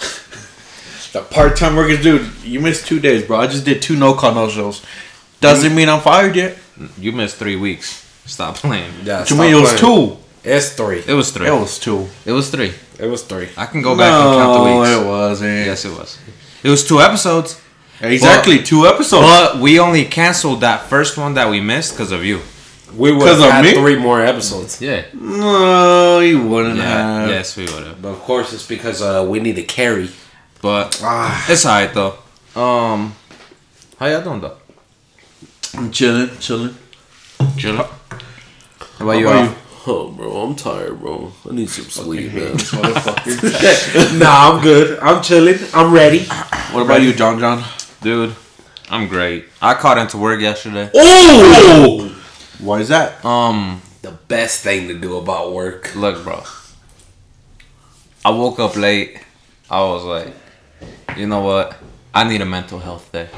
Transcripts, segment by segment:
The part-time workers, dude. You missed two days, bro. I just did two no-call no-shows. Doesn't mean I'm fired yet. You missed three weeks. Stop playing. Yeah, To me, it was two. It's three. It was three. It was two. It was three. It was three. I can go back and count the weeks. No, it wasn't. Yes, it was. It was two episodes. Exactly, two episodes. But we only canceled that first one that we missed because of you. We would 'Cause have of had me? three more episodes. Yeah. no, you wouldn't Yeah. have. Yes, we would have. But of course, it's because uh, we need to carry. But Ah, it's alright though. Um, how y'all doing though? I'm chilling, chilling. Chill. How about you? How about Alf? Oh, bro, I'm tired, bro. I need some sleep, man. Motherfucker. nah, I'm good. I'm chilling. I'm ready. what about you, John John? Dude, I'm great. I caught into work yesterday. Oh! Why is that? Um, The best thing to do about work. look, bro. I woke up late. I was like, you know what? I need a mental health day.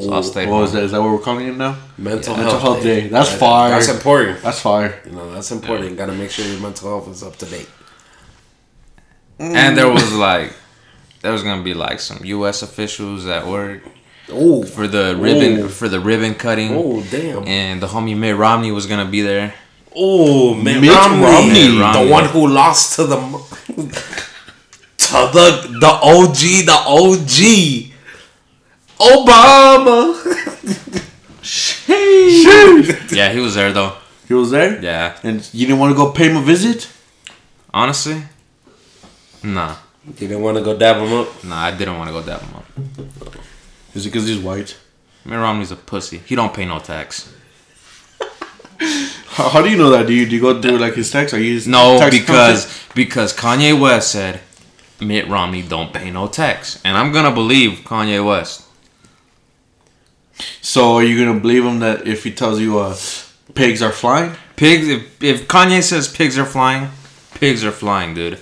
So I stayed What was home. that? Is that what we're calling it now? Mental, Mental health, health day. day. That's That- fire. That's important. That's fire. You know, that's important. Got to make sure your mental health is up to date. And there was like, there was gonna be like some U.S. officials at work Oh, for the ribbon Ooh. for the ribbon cutting. oh, damn. and the homie Mitt Romney was gonna be there. Oh, Mitt, Mitt Romney, Romney. Mitt Romney. the one who lost to the to the the OG, the OG, Obama. Yeah, he was there though. He was there? Yeah, And you didn't want to go pay him a visit? honestly, nah, You didn't want to go dab him up. nah, I didn't want to go dap him up. Is it because he's white? Mitt Romney's a pussy. He don't pay no tax. How, how do you know that? Do you, do you go through like his text? Are you No, text because because Kanye West said Mitt Romney don't pay no tax, and I'm gonna believe Kanye West. So are you gonna believe him that if he tells you uh pigs are flying? Pigs. If if Kanye says pigs are flying, pigs are flying, dude.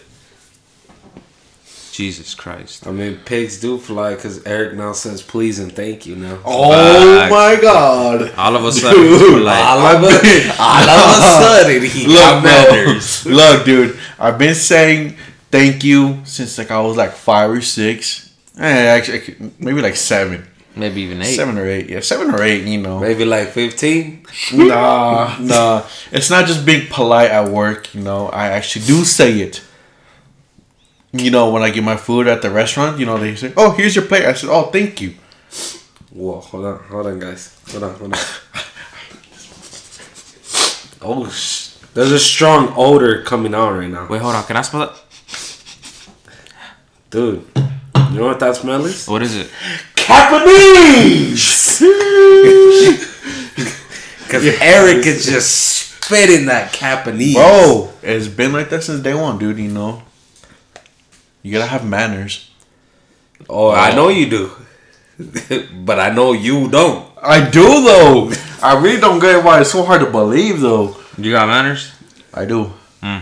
Jesus Christ. I mean, pigs do fly because Eric now says please and thank you now. Oh Facts. my god! All of a sudden, Dude, like, all of a, all of a sudden, he got Look, manners. bro. Look, dude. I've been saying thank you since like I was like five or six. Eh, actually, maybe like seven, maybe even eight. seven or eight. Yeah, seven or eight. You know. Maybe like 15. Nah, nah. It's not just being polite at work, you know. I actually do say it. You know, when I get my food at the restaurant, you know, they say, "Oh, here's your plate." I said, "Oh, thank you." Whoa, hold on, hold on, guys. Hold on, hold on. oh, sh- there's a strong odor coming out right now. Wait, hold on. Can I smell it? Dude, you know what that smell is? What is it? Japanese. Because Eric is just spitting that Japanese. Bro, it's been like that since day one, dude. You know, you gotta have manners. Oh, I know uh, you do. but I know you don't. I do though. I really don't get why it's so hard to believe though. You got manners? I do. Hmm.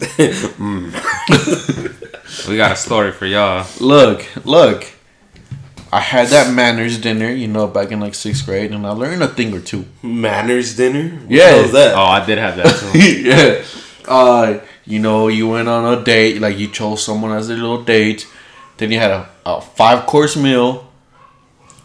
Hmm. We got a story for y'all. Look, look. I had that manners dinner, you know, back in like sixth grade, and I learned a thing or two. Manners dinner? What Yeah. the hell that? Oh, I did have that too. yeah. Uh, you know, you went on a date, like you chose someone as a little date. Then you had a, a five course meal.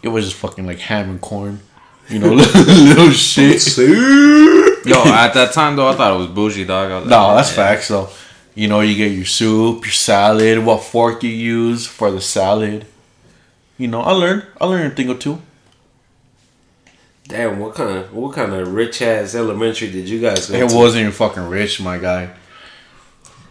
It was just fucking like ham and corn. You know, little shit. Yo, at that time though, I thought it was bougie, dog. I was like, No, that's yeah. facts though. You know, you get your soup, your salad, what fork you use for the salad. You know, I learned. I learned a thing or two. Damn, what kind of what kind of rich ass elementary did you guys go It to? wasn't even fucking rich, my guy.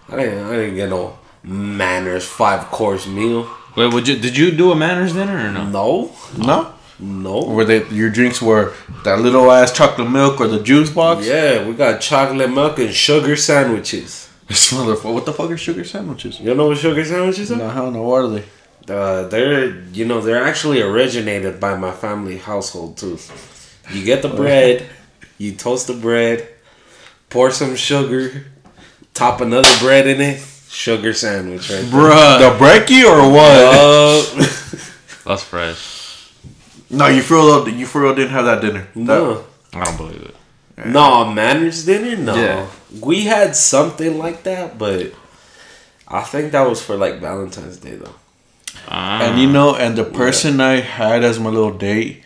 I didn't, I didn't get no manners five course meal. Wait, would you did you do a manners dinner or no? No, No, no. where they your drinks were that little ass chocolate milk or the juice box. Yeah, we got chocolate milk and sugar sandwiches. This motherfucker. What the fuck are sugar sandwiches? You know what sugar sandwiches are? No, hell no. What are they? Uh, they're you know they're actually originated by my family household too. You get the bread, you toast the bread, pour some sugar, top another bread in it, sugar sandwich right there. Bruh. The brekkie or what? Uh, That's fresh. no, you for real. You for real didn't have that dinner. no, I don't believe it. no manners dinner. No, Yeah. we had something like that, but I think that was for like Valentine's Day though. Ah. And you know, and the person I had as my little date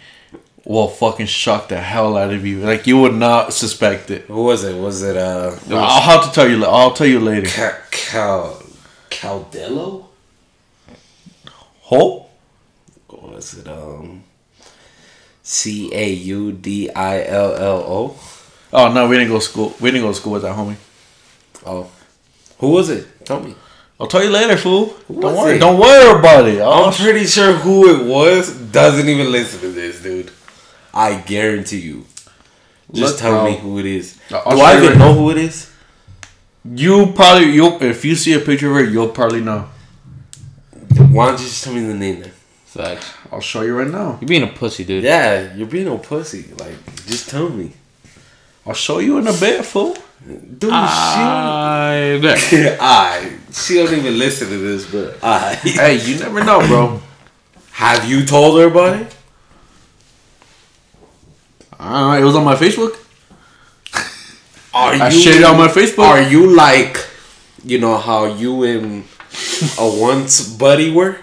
will fucking shock the hell out of you. Like you would not suspect it. Who was it? Was it uh I'll have to tell you. I'll tell you later. Ca- Cal Caldello? Hope. Or was it um C A U D I L L O? Oh no, we didn't go to school. We didn't go to school with that homie. Oh, who was it? Tell me. I'll tell you later, fool. was Don't worry. it? Don't worry about it. I'll I'm pretty sure who it was doesn't even listen to this, dude. I guarantee you. Just Look, tell me who it is. Uh, I'll Do I even right know who it is? You probably you if you see a picture of her, you'll probably know. Why don't you just tell me the name then? Facts. I'll show you right now. You being a pussy, dude. Yeah, you're being a pussy. Like, just tell me. I'll show you in a bit, fool. Dude, I bet. she. I. She don't even listen to this, but I. Hey, you never know, bro. Have you told her about it? Uh, it was on my Facebook. Are I shared it on my Facebook. Are you like, you know how you and a once buddy were?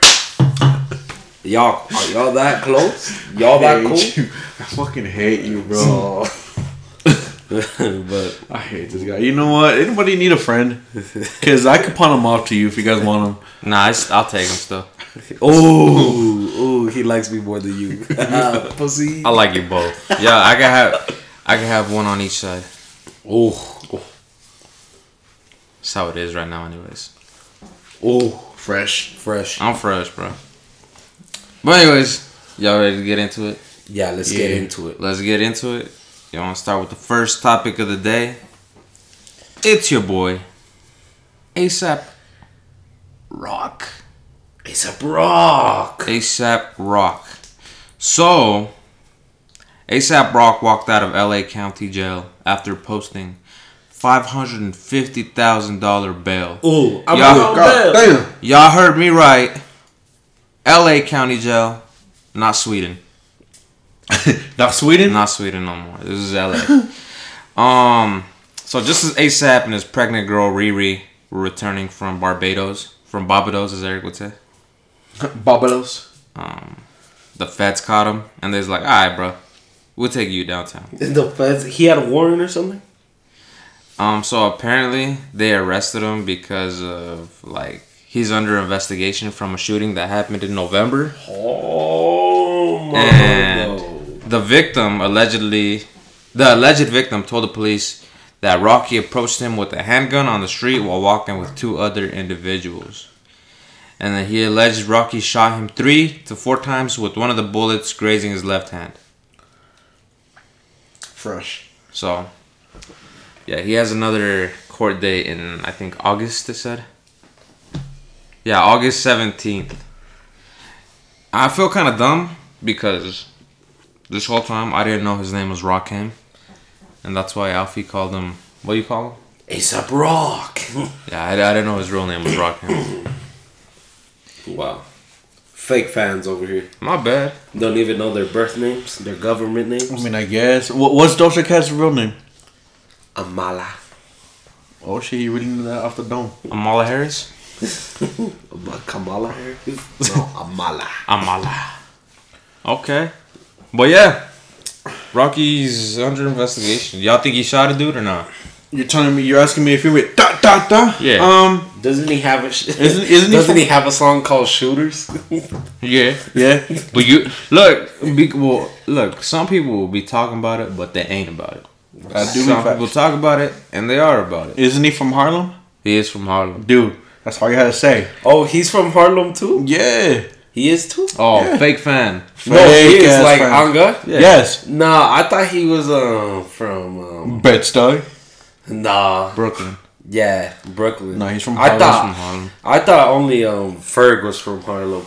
Y'all, are y'all that close? Y'all that hate cool? you. I fucking hate you, bro. but I hate this guy. You know what? Anybody need a friend? Cause I could pawn him off to you if you guys want him. Nah, I, will take him still. oh, oh, he likes me more than you, pussy. I like you both. Yeah, I can have, I can have one on each side. Oh, That's how it is right now, anyways. oh, Fresh. fresh. I'm fresh, bro. But anyways, y'all ready to get into it? Yeah, let's get into it. Let's get into it. Y'all want to start with the first topic of the day? It's your boy, ASAP Rock. It's a Brock. ASAP Rock. So, ASAP Rock walked out of LA County Jail after posting $550,000 bail. Oh, I'm Yeah. on bail. damn. Y'all heard me right. LA County Jail, not Sweden. Not Sweden. Not Sweden no more. This is LA. um, so just as ASAP and his pregnant girl Riri were returning from Barbados, from Barbados, as Eric would say, Barbados. um, the feds caught him, and they's like, "All right, bro, we'll take you downtown." The feds. He had a warrant or something. Um, so apparently they arrested him because of like he's under investigation from a shooting that happened in November. Oh my And God. the victim allegedly, the alleged victim told the police that Rocky approached him with a handgun on the street while walking with two other individuals. And that he alleged Rocky shot him three to four times with one of the bullets grazing his left hand. Fresh. So, yeah, he has another court date in, I think, August, it said. Yeah, August 17th. I feel kind of dumb because this whole time I didn't know his name was Rakim. And that's why Alfie called him, what do you call him? ASAP Rock. Yeah, I, I didn't know his real name was Rakim. wow. Fake fans over here. My bad. Don't even know their birth names, their government names. I mean, I guess. What, what's Doja Cat's real name? Amala. Oh shit, you reading that off the dome? Amala Harris? Ama- Kamala Harris? No, Amala. Amala. Okay. But yeah, Rocky's under investigation. Y'all think he shot a dude or not? You're telling me you're asking me if you're with da da da. Yeah. Um. Doesn't he have a sh- Isn't- isn't he Doesn't from- he have a song called Shooters? Yeah. Yeah. But you look, be, well, look. Some people will be talking about it, but they ain't about it. I do Some fact. people talk about it, and they are about it. Isn't he from Harlem? He is from Harlem. Dude, that's all you had to say. oh, he's from Harlem too? Yeah. He is too? Oh, Yeah. fake fan. no, he is like fan. Anga. Yeah. Yes. Nah, I thought he was um from um Bed-Stuy. Nah Brooklyn. Yeah, Brooklyn. No, he's from I Harlem. thought From Harlem. I thought only um Ferg was from Harlem.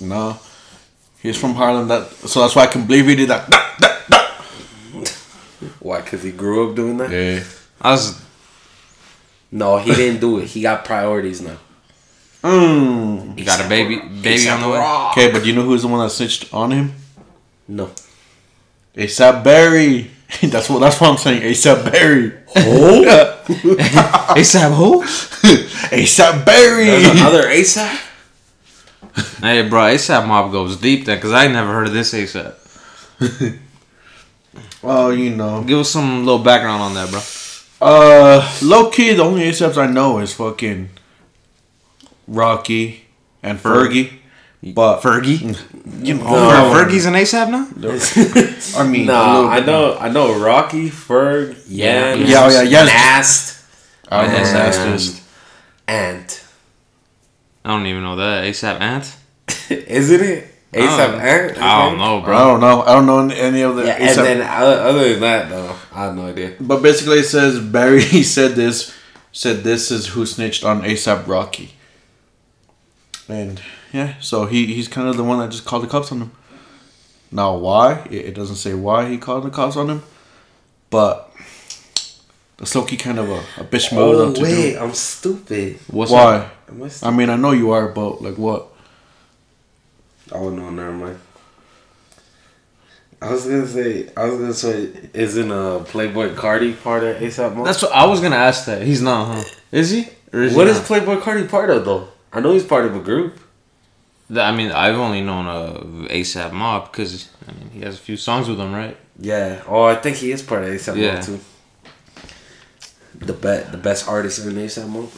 No, he's from Harlem. That so that's why I can believe he did that. that, that, that. Why? Cause he grew up doing that. Yeah. I was No, he didn't do it. He got priorities now. Mm. you got a baby baby on the way. Okay, but you know who's the one that snitched on him? No. ASAP Barry. that's what. That's what I'm saying. ASAP Barry. Oh, ASAP who? ASAP Barry. there's another ASAP. Hey, bro, ASAP Mob goes deep then, cause I never heard of this ASAP. Oh, you know. Give us some little background on that, bro. Uh, low key, the only ASAPs I know is fucking Rocky and Fergie. But Fergie. you know, No. Fergie's an ASAP now. I mean, a Nah, I know. I know Rocky, Ferg, Yan, Yeah, oh, yeah, Yan's- Nast, I don't know. ASAP. And just Ant. I don't even know that ASAP Ant. Isn't it I ASAP don't- oh. Ant? I don't know, bro. I don't know. I don't know any of the Yeah, ASAP. and then other, other than that, though, I have no idea. but basically, it says Barry said this. Said this is who snitched on ASAP Rocky. And yeah, so he he's kind of the one that just called the cops on him. Now why? It, it doesn't say why he called the cops on him, but that's Loki kind of a, a bitch move Oh to wait, do. I'm stupid. What's Why? Am I st- I mean, I know you are, but like what? oh no, never mind. I was gonna say, I was gonna say, isn't a Playboi Carti part of ASAP Mob? That's what I was gonna ask. That he's not, huh? Is he? Or is what he is not? Playboi Carti part of though? I know he's part of a group. That- I mean, I've only known of ASAP Mob because I mean he has a few songs with them, right? Yeah. Oh, I think he is part of ASAP Yeah. Mob too. The bet, the best artist in ASAP Mob.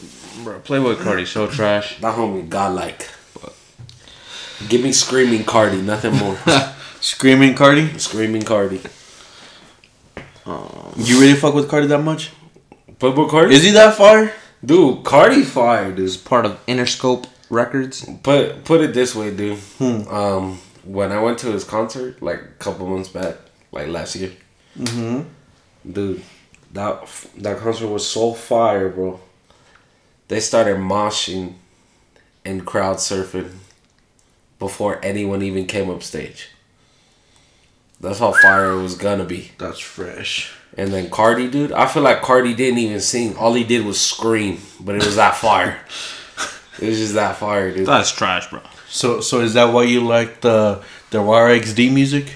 Bro, Playboi Carti so trash. That homie godlike. Give me screaming Carti, nothing more. Screaming Carti? screaming Carti. Um, you really fuck with Carti that much? Playboi Carti. Is he that far? dude, Carti's fire, dude. He's part of Interscope Records. Put put it this way, dude. Hmm. Um, when I went to his concert like a couple months back, like last year, Mm-hmm. dude, that that concert was so fire, bro. They started moshing and crowd surfing before anyone even came up stage. That's how fire it was gonna be. That's fresh. And then Carti, dude, I feel like Carti didn't even sing. All he did was scream, but it was that fire. it was just that fire, dude. That's trash, bro. So, so is that why you like the the RXD music?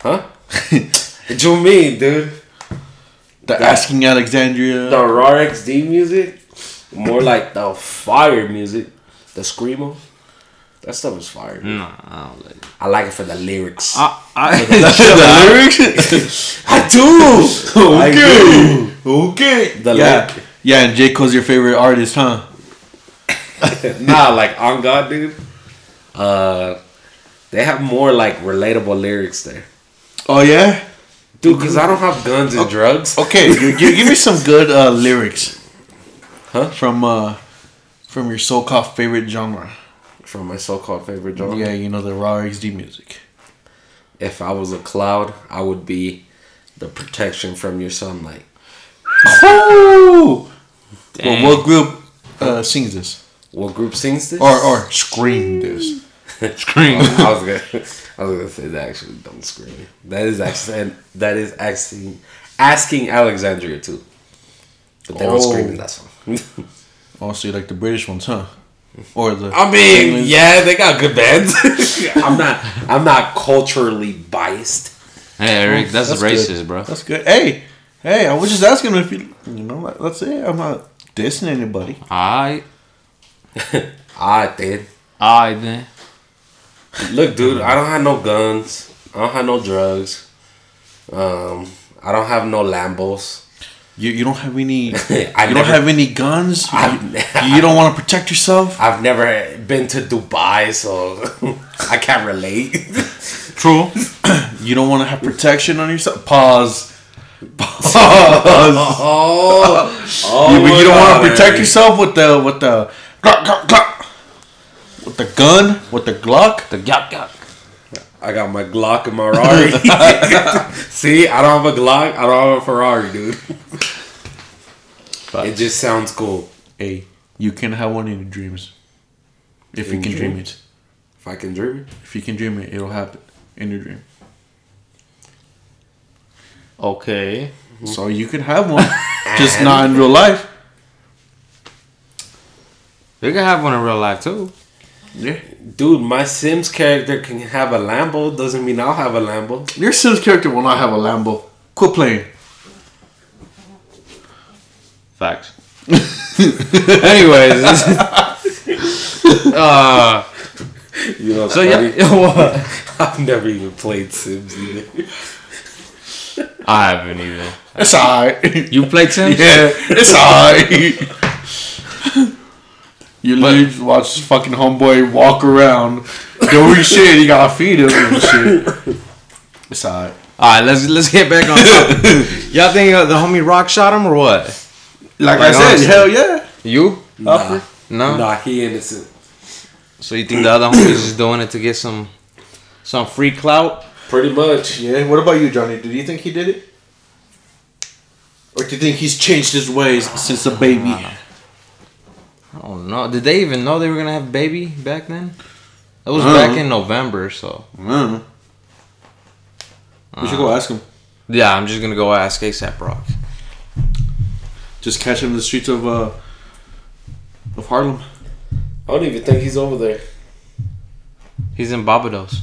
Huh? what you mean, dude? The Asking Alexandria. The raw XD music, more like the fire music, the screamo. That stuff is fire. Dude. Nah, I don't like it. I like it for the lyrics. I, I, the lyrics. I do. okay. Okay. The yeah. lyric- Yeah, and J Cole's your favorite artist, huh? nah, like on God, dude. Uh, they have more like relatable lyrics there, Oh yeah. dude. Cause I don't have guns and drugs. Okay, you, you, give me some good uh, lyrics. Huh? From uh, from your so-called favorite genre. From my so-called favorite genre. Yeah, you know the raw XD music. If I was a cloud, I would be the protection from your sunlight. Oh. Dang. Well, what group uh, sings this? What group sings this? Or or scream this? scream. I was gonna, I was gonna say that actually don't scream. That is actually that is actually asking Alexandria too. But they don't Oh. scream in that song. Oh, so you like the British ones, huh? Or the I mean, yeah, they got good bands. I'm not I'm not culturally biased. Hey, Eric, that's, That's racist, good. bro. That's good. Hey, hey, I was just asking if you, you know, like, let's say I'm not dissing anybody. Alright. I did. Alright then. Look, dude, I don't have no guns. I don't have no drugs. Um, I don't have no Lambos. You you don't have any. I you never- don't have any guns. You, I've- you don't want to protect yourself. I've never been to Dubai, so I can't relate. True. You don't want to have protection on yourself. Pause. Pause. oh, oh you, you don't want to protect yourself with the with the Glock, Glock, Glock. with the gun with the Glock. The gap gap. I got my Glock and my Ferrari. See, I don't have a Glock. I don't have a Ferrari, dude. It just sounds cool. Hey, you can have one in your dreams. If you can dream? dream it. If I can dream it. If you can dream it, it'll happen in your dream. Okay. So you can have one, just not in real life. You can have one in real life too. Yeah. Dude, my Sims character can have a Lambo. Doesn't mean I'll have a Lambo. Your Sims character will not have a Lambo. Quit playing. Facts. Anyways, uh, You know, so yeah, what? I've never even played Sims either. I haven't even. It's alright. You played Sims? yeah, it's alright. You literally just watch this fucking homeboy walk around doing shit. You gotta feed him and shit. It's alright. All right, let's let's get back on topic. Y'all think uh, the homie Rock shot him or what? Like, Like, I said, honestly. hell yeah. You? Nah, No. nah, he innocent. So you think the other homie's just doing it to get some some free clout? Pretty much. Yeah. What about you, Johnny? Do you think he did it, or do you think he's changed his ways since the baby? I don't know. Did they even know they were gonna have a baby back then? It was back know. in November, so I don't know. We should go ask him. yeah. I'm just gonna go ask ASAP Rock. Just catch him in the streets of uh of Harlem. I don't even think he's over there. He's in Barbados.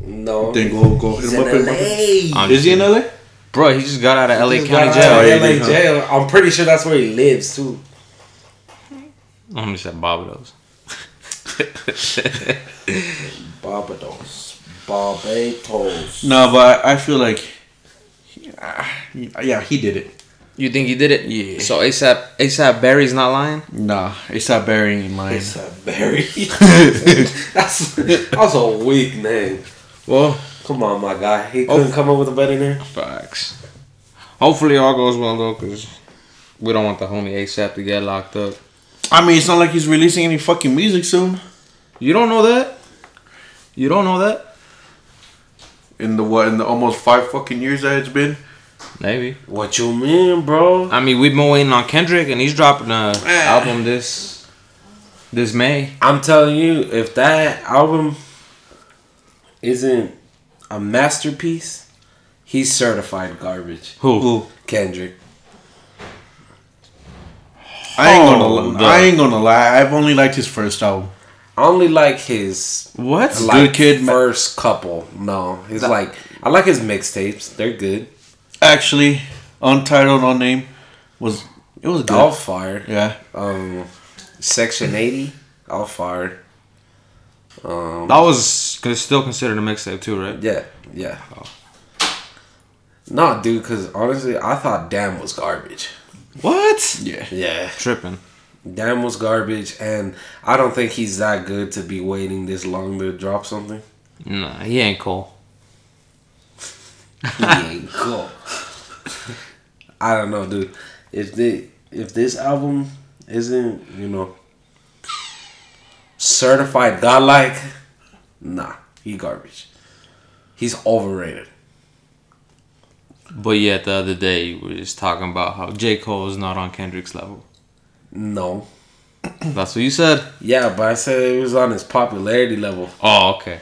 No. Then go go hit He's him up. in in- LA. I'm Is he in just- LA? Bro, he just got out of LA County Jail. out of LA he jail. I'm pretty sure that's where he lives too. I'm just said Barbados. Barbados. Barbados. No, but I feel like, uh, yeah, he did it. You think he did it? Yeah. So ASAP ASAP Barry's not lying. Nah, it's not burying in mine. It's a Barry. that's that's a weak name. Well, Come on, my guy. He couldn't oh, come up with a better name. facts. Hopefully all goes well though, cause we don't want the homie ASAP to get locked up. I mean, it's not like he's releasing any fucking music soon. You don't know that? You don't know that? In the what? In the almost five fucking years that it's been. Maybe. What you mean, bro? I mean, we've been waiting on Kendrick, and he's dropping a Eh. album this this May. I'm telling you, if that album isn't a masterpiece, he's certified garbage. Who? Kendrick. I ain't Oh, gonna. the- lie. I ain't gonna lie. I've only liked his first album. I only like his What? Good like Kid, Ma- first couple. No, it's like I like his mixtapes. They're good. Actually, untitled, unnamed was it was good. All fire. Yeah. Um, Section eighty. All fire. Um, That was con- still considered a mixtape too, right? yeah, yeah. No, dude, because honestly, I thought Damn was garbage. What? Yeah. Yeah. Tripping. Damn was garbage, and I don't think he's that good to be waiting this long to drop something. Nah, he ain't cool. He ain't cool. I don't know, dude. If the if this album isn't, you know, certified godlike, nah, he garbage. He's overrated. But yet the other day we were just talking about how J Cole is not on Kendrick's level. No. That's what you said. Yeah, but I said it was on his popularity level. Oh, okay.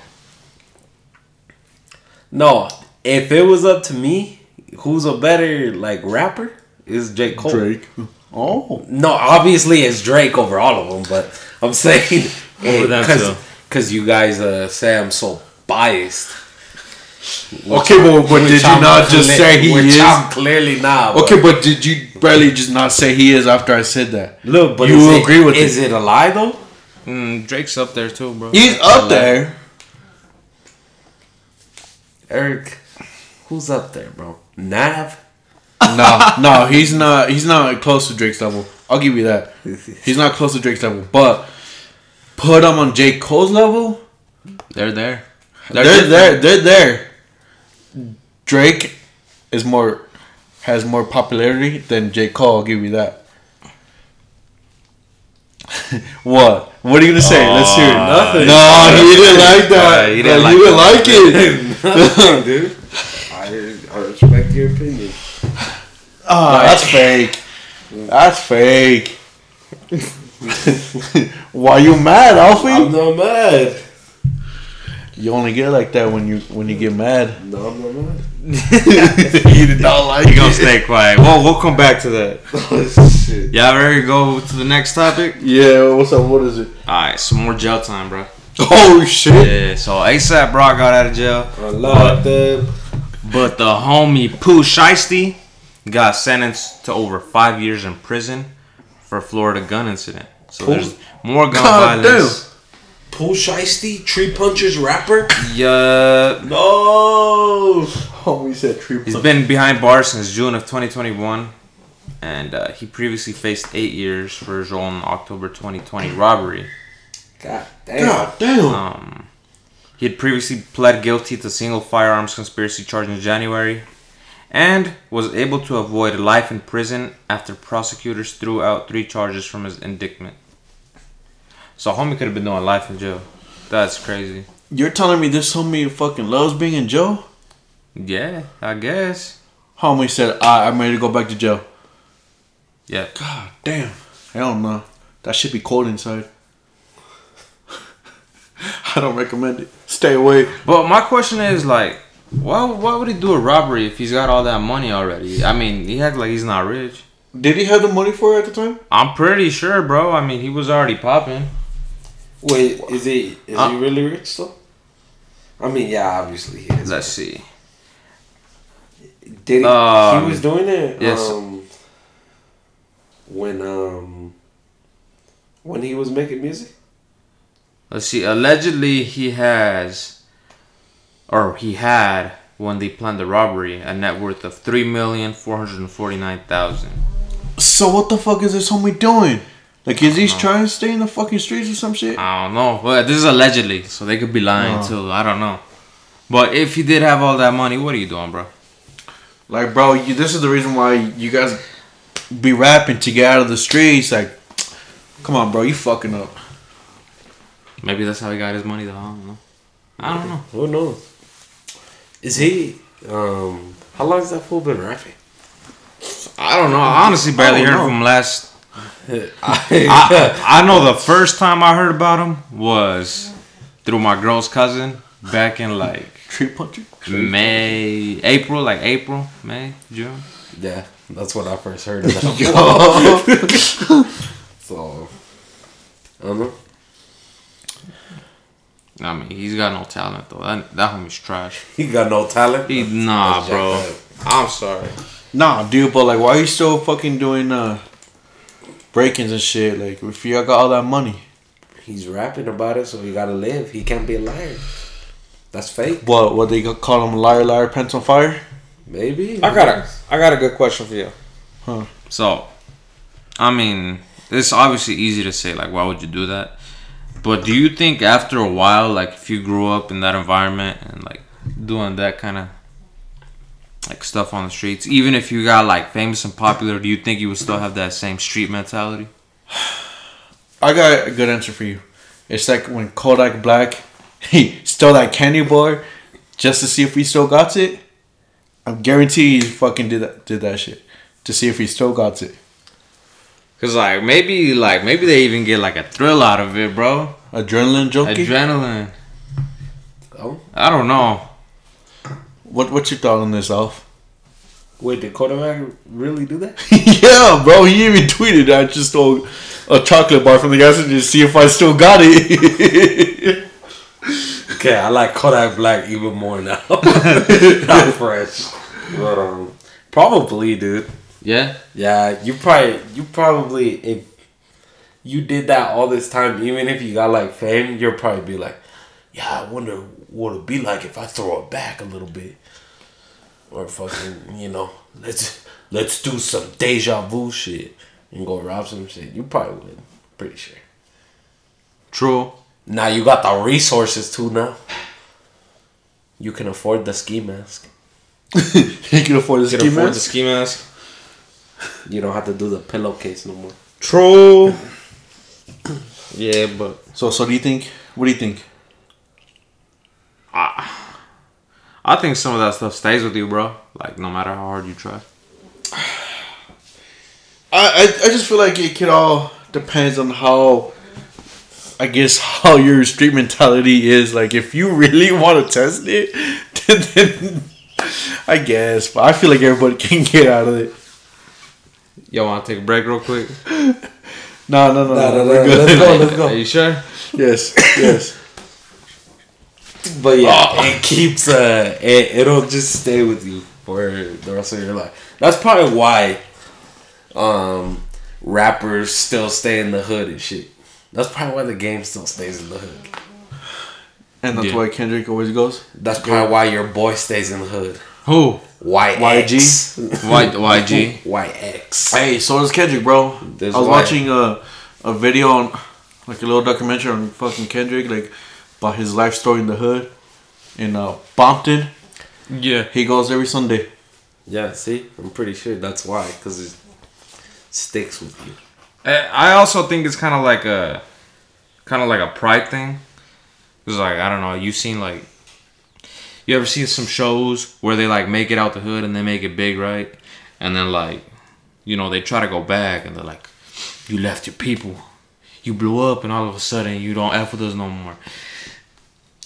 No, if it was up to me, who's a better like rapper is J. Cole. Drake. Oh. No, obviously it's Drake over all of them, but I'm saying Over them because you guys uh, say I'm so biased. Okay, but, but did you I'm not just cle- say he which is? I'm clearly not. but- Okay, but did you barely just not say he is after I said that? look, but you is it- agree with Is it? it a lie though? Mm, Drake's up there too, bro. He's up there. Eric, who's up there, bro? Nav. no, no, he's not. He's not close to Drake's level. I'll give you that. He's not close to Drake's level, but put him on J Cole's level. They're there. They're different. there. They're there. Drake is more has more popularity than J Cole. I'll give you that. what? What are you gonna say? Let's hear it. Nothing. No, he didn't like that. Uh, he didn't didn't, like like, it. Nothing, dude. I, I respect your opinion. Ah, that's fake. That's fake. Why you mad, Alfie? I'm not mad. You only get like that when you when you get mad. No, I'm not mad. you did not like You gonna stay quiet. Well, we'll come back to that. Oh, shit. Y'all ready to go to the next topic? Yeah, what's up? What is it? Alright, some more jail time, bro. Oh shit! Yeah, so ASAP Brock got out of jail. I like that. But the homie Pooh Shiesty got sentenced to over five years in prison for Florida gun incident. So Pooh? there's more gun God violence. Pooh Shiesty, Tree Punchers rapper? Yeah, No! Homie said tree. Punchers. he's been behind bars since June of 2021, and uh, he previously faced eight years for his role in October 2020 robbery. God damn. God damn. Um, he had previously pled guilty to single firearms conspiracy charge in January and was able to avoid life in prison after prosecutors threw out three charges from his indictment. So homie could have been doing life in jail. That's crazy. You're telling me this homie fucking loves being in jail? Yeah, I guess. Homie said, I, I'm ready to go back to jail. Yeah. God damn. Hell no. That should be cold inside. I don't recommend it. Stay away. But my question is like, why why would he do a robbery if he's got all that money already? I mean, he acts like he's not rich. Did he have the money for it at the time? I'm pretty sure, bro. I mean, he was already popping. Wait, is he is Uh, he really rich though? I mean, yeah, obviously he is. Let's see. Did he? Um, he was doing it. yes. Um, when um, when he was making music. Let's see. Allegedly, he has, or he had, when they planned the robbery, a net worth of three million four hundred forty-nine thousand. So what the fuck is this homie doing? Like, is he trying to stay in the fucking streets or some shit? I don't know. Well, this is allegedly, so they could be lying Oh. too. I don't know. But if he did have all that money, what are you doing, bro? Like, bro, you, this is the reason why you guys be rapping to get out of the streets. Like, come on, bro, you fucking up. Maybe that's how he got his money, though. I don't know. I don't know. Who knows? Is he? Um, how long has that fool been rapping? I don't know. I honestly barely I don't heard know. from him last. I, I, I know the first time I heard about him was through my girl's cousin back in like Tree puncher? May, April, like April, May, June. yeah, that's when I first heard of that. so, I don't know. I mean, he's got no talent though. That that homie's trash. He got no talent. He nah, That's bro. I'm sorry. Nah, dude, but like, why are you still fucking doing uh break-ins and shit? Like, if you got all that money, He's rapping about it, so he gotta live. He can't be a liar. That's fake. what? What they gonna call him? Liar, liar, pants on fire? Maybe. I got a I got a good question for you. Huh. So, I mean, it's obviously easy to say like, why would you do that? But do you think after a while, like if you grew up in that environment and like doing that kind of like stuff on the streets, even if you got like famous and popular, do you think you would still have that same street mentality? I got a good answer for you. It's like when Kodak Black he stole that candy bar just to see if he still got it. I'm guarantee he fucking did that did that shit to see if he still got it. Cause like maybe like maybe they even get like a thrill out of it, bro. Adrenaline junkie. Adrenaline. Oh, I don't know. What what's your thought on this, Alf? wait, did Kodak really do that? yeah, bro. He even tweeted, "I just stole a chocolate bar from the gas station to see if I still got it." Okay, I like Kodak Black even more now. Not fresh. But, um, probably, dude. Yeah. Yeah, you probably, you probably, if you did that all this time, even if you got like fame, you'll probably be like, yeah, I wonder what it'd be like if I throw it back a little bit, or fucking, you know, let's let's do some deja vu shit and go rob some shit. You probably would, pretty sure. True. Now you got the resources too. Now you can afford the ski mask. you can afford the Can ski afford the ski mask. You don't have to do the pillowcase no more. True. yeah, but So, so do you think? What do you think? I think some of that stuff stays with you, bro. Like no matter how hard you try. I I, I I just feel like it could all depends on how. I guess how your street mentality is. Like, if you really want to test it, then I guess. But I feel like everybody can get out of it. Y'all want to take a break real quick? No, no, no, no. No, no, we're no, good. let's go, let's go. Are you sure? Yes, yes. But yeah, it keeps uh, it, it'll just stay with you for the rest of your life. That's probably why, um, rappers still stay in the hood and shit. That's probably why the game still stays in the hood. And that's Yeah. why Kendrick always goes. That's probably why your boy stays in the hood. Who? YG. Y YG. YX. Hey, so does Kendrick, bro. There's I was why. watching a a video on like a little documentary on fucking Kendrick, like about his life story in the hood in uh, Bompton. Yeah. He goes every Sunday. Yeah, see, I'm pretty sure that's why, because it sticks with you. I also think it's kind of like a, kind of like a pride thing. Cause like I don't know, you seen like, you ever seen some shows where they like make it out the hood and they make it big, right? And then like, you know, they try to go back and they're like, you left your people, you blew up, and all of a sudden you don't f with us no more.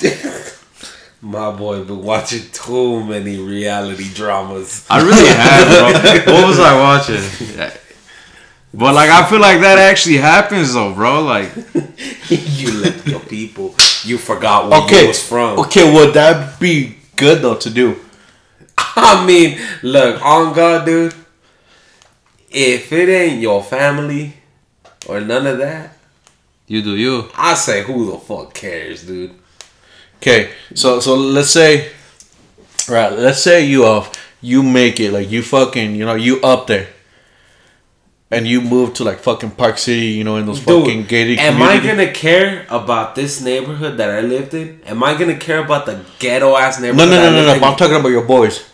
My boy been watching too many reality dramas. I really have, bro. what was I watching? But like, I feel like that actually happens though, bro. Like, you left your people. You forgot where Okay, you was from. okay, would that be good though to do? I mean, look, on God, dude. If it ain't your family or none of that, you do you. I say who the fuck cares, dude. Okay, so so let's say, right? Let's say you uh you make it like you fucking you know you up there, and you move to like fucking Park City, you know, in those fucking Dude, gated am community. I gonna care about this neighborhood that I lived in? Am I gonna care about the ghetto ass neighborhood? no, no, no, no, no. I'm talking about your boys.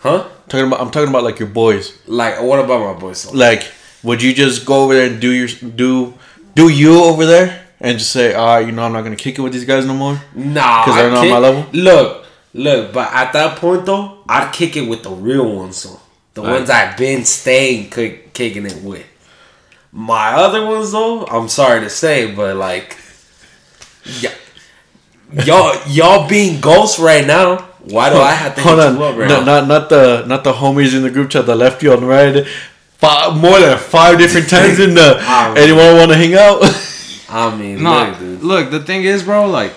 Huh? Talking about I'm talking about like your boys. Like, what about my boys? Like, would you just go over there and do your do do you over there and just say, ah, you know, I'm not gonna kick it with these guys no more? Nah, 'Cause they're not on my level? Look, look, but at that point though, I'd kick it with the real ones, so the Right. ones I've been staying kick, kicking it with. My other ones though, I'm sorry to say, but like, y- y'all, y'all being ghosts right now. Why do I have to Hold hit on, you up right no, now? not not the not the homies in the group chat that left you on the right. Five, more than five different times in the. Anyone want to hang out? I mean, No, look, look, the thing is, bro, like,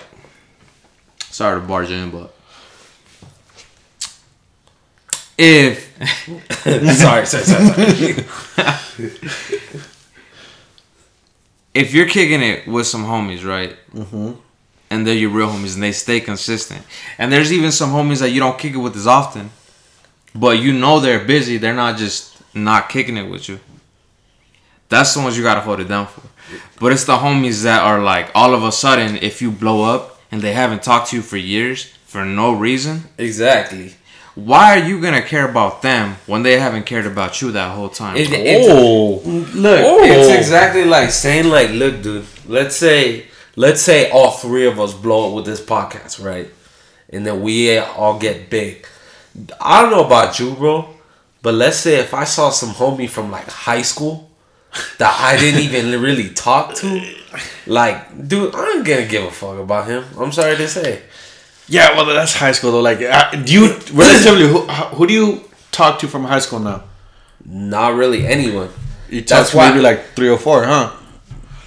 sorry to barge in, but if sorry, sorry, sorry, sorry. if you're kicking it with some homies, right? Mm-hmm. And they're your real homies, and they stay consistent. And there's even some homies that you don't kick it with as often, but you know they're busy. They're not just not kicking it with you. That's the ones you gotta hold it down for. But it's the homies that are like, all of a sudden, if you blow up and they haven't talked to you for years for no reason, exactly. why are you gonna care about them when they haven't cared about you that whole time? It- it's- oh, Look, Oh. it's exactly like saying like, look, dude. Let's say, let's say all three of us blow up with this podcast, right? And then we all get big. I don't know about you, bro, but let's say if I saw some homie from like high school that I didn't even really talk to, like, dude, I'm gonna give a fuck about him. I'm sorry to say. yeah. Well, that's high school though. Like, do you relatively who who do you talk to from high school now? Not really anyone. You talk That's to why- maybe like three or four, huh?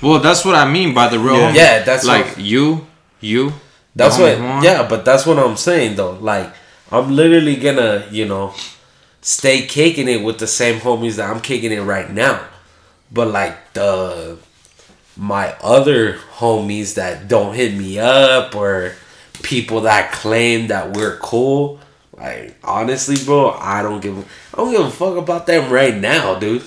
Well, that's what I mean by the real Yeah. Yeah, that's like what- you, you. That's what, homie yeah, but that's what I'm saying though. Like, I'm literally gonna, you know, stay kicking it with the same homies that I'm kicking it right now. But like the my other homies that don't hit me up or people that claim that we're cool, like honestly, bro, I don't give a, I don't give a fuck about them right now, dude.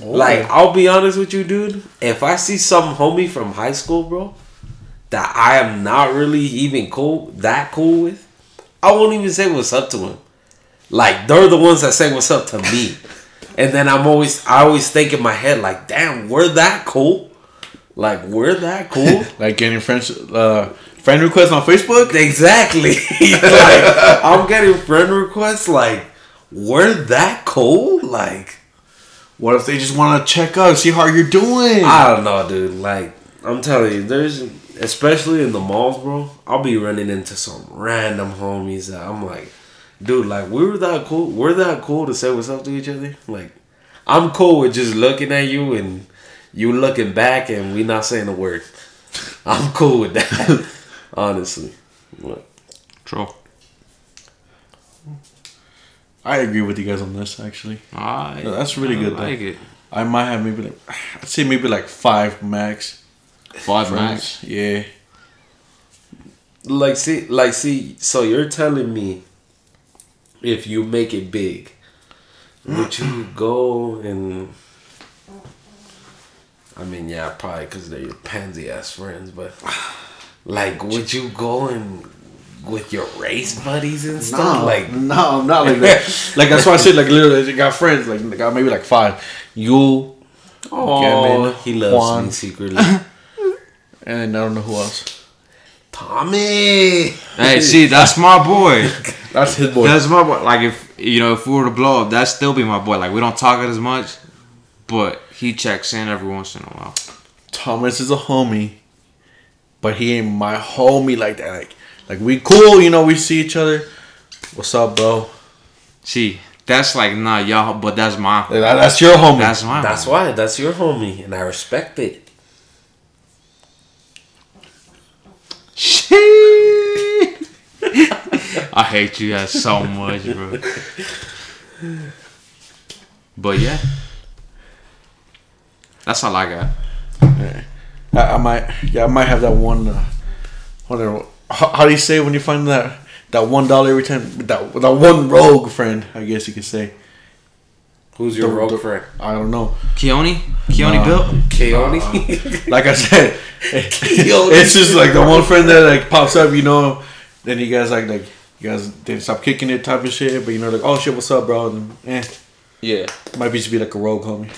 Like, I'll be honest with you, dude. If I see some homie from high school, bro, that I am not really even cool, that cool with, I won't even say what's up to him. Like, they're the ones that say what's up to me. And then I'm always, I always think in my head, like, damn, we're that cool. Like, we're that cool. Like getting friends, uh, friend requests on Facebook. exactly. like, I'm getting friend requests, like, we're that cool? Like, What if they just want to check up, see how you're doing? I don't know, dude. Like I'm telling you, there's especially in the malls, bro. I'll be running into some random homies that I'm like, dude, like we were that cool. We're that cool to say what's up to each other. Like I'm cool with just looking at you and you looking back and we not saying a word. I'm cool with that, honestly. Look, True. I agree with you guys on this. Actually, Alright. No, that's really I good, though. it. I might have maybe like I'd say maybe like five max. Five friends. max. Yeah. Like see, like see. So you're telling me, if you make it big, would you go and? I mean, yeah, probably because they're your pansy ass friends, but like, would you go and with your race buddies and stuff? like, no, I'm not like that. like that's why I said like literally they got friends like got maybe like five. You oh, Kevin, he loves Juan. me secretly. and I don't know who else. Tommy. Hey, see, that's my boy. That's his boy. That's my boy. Like if you know, if we were to blow up, that'd still be my boy. Like we don't talk it as much, but he checks in every once in a while. Thomas is a homie, but he ain't my homie like that. Like, like we cool, you know. We see each other. What's up, bro? See, that's like nah, y'all, but that's my. That- that's your homie. That's my. That's homie. why. That's your homie, and I respect it. I hate you guys so much, bro. But yeah, that's all I got. I, I might, yeah, I might have that one. Uh, whatever. How, how do you say when you find that that one dollar every time? That that one rogue friend, I guess you could say. Who's your The- rogue the- friend? I don't know. Keone, Keone Nah. built. Keone. Like I said, it's just like the one friend that like pops up, you know. Then you guys like like you guys didn't stop kicking it type of shit, but you know like oh shit, what's up, bro? And eh, Yeah. might be just be like a rogue homie.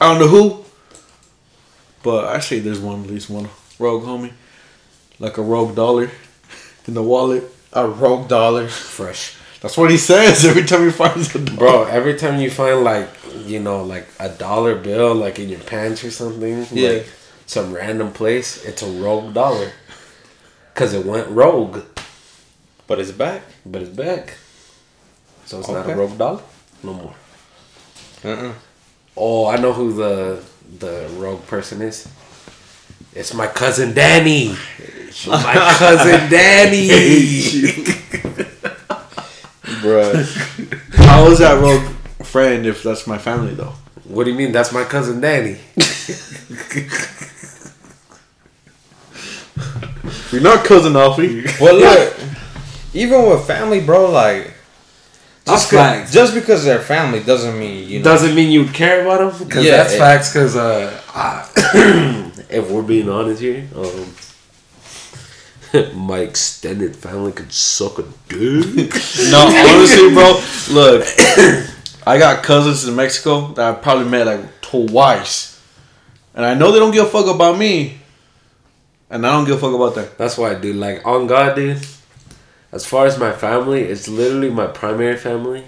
I don't know who, but I say there's one at least one rogue homie, like a rogue dollar in the wallet. A rogue dollar. Fresh. That's what he says every time he finds a dollar. Bro, every time you find like you know like a dollar bill like in your pants or something, Yeah. like some random place, it's a rogue dollar. Cause it went rogue, But it's back. but it's back. So it's not a rogue dollar no more. Uh-uh. Oh, I know who the the rogue person is. It's my cousin Danny. my cousin Danny. Bruh. How is that rogue friend if that's my family though? what do you mean? That's my cousin Danny. You're not cousin Alfie. Well, look, even with family, bro, like just, facts. just because they're family doesn't mean you know. Doesn't mean you care about them. Cause Yeah, that's it- facts. Cause uh, I, if we're being honest here, um, my extended family could suck a dick. No, honestly, bro. Look, I got cousins in Mexico that I probably met like twice, and I know they don't give a fuck about me, and I don't give a fuck about them. That's why, dude. Like on God, dude. As far as my family, it's literally my primary family,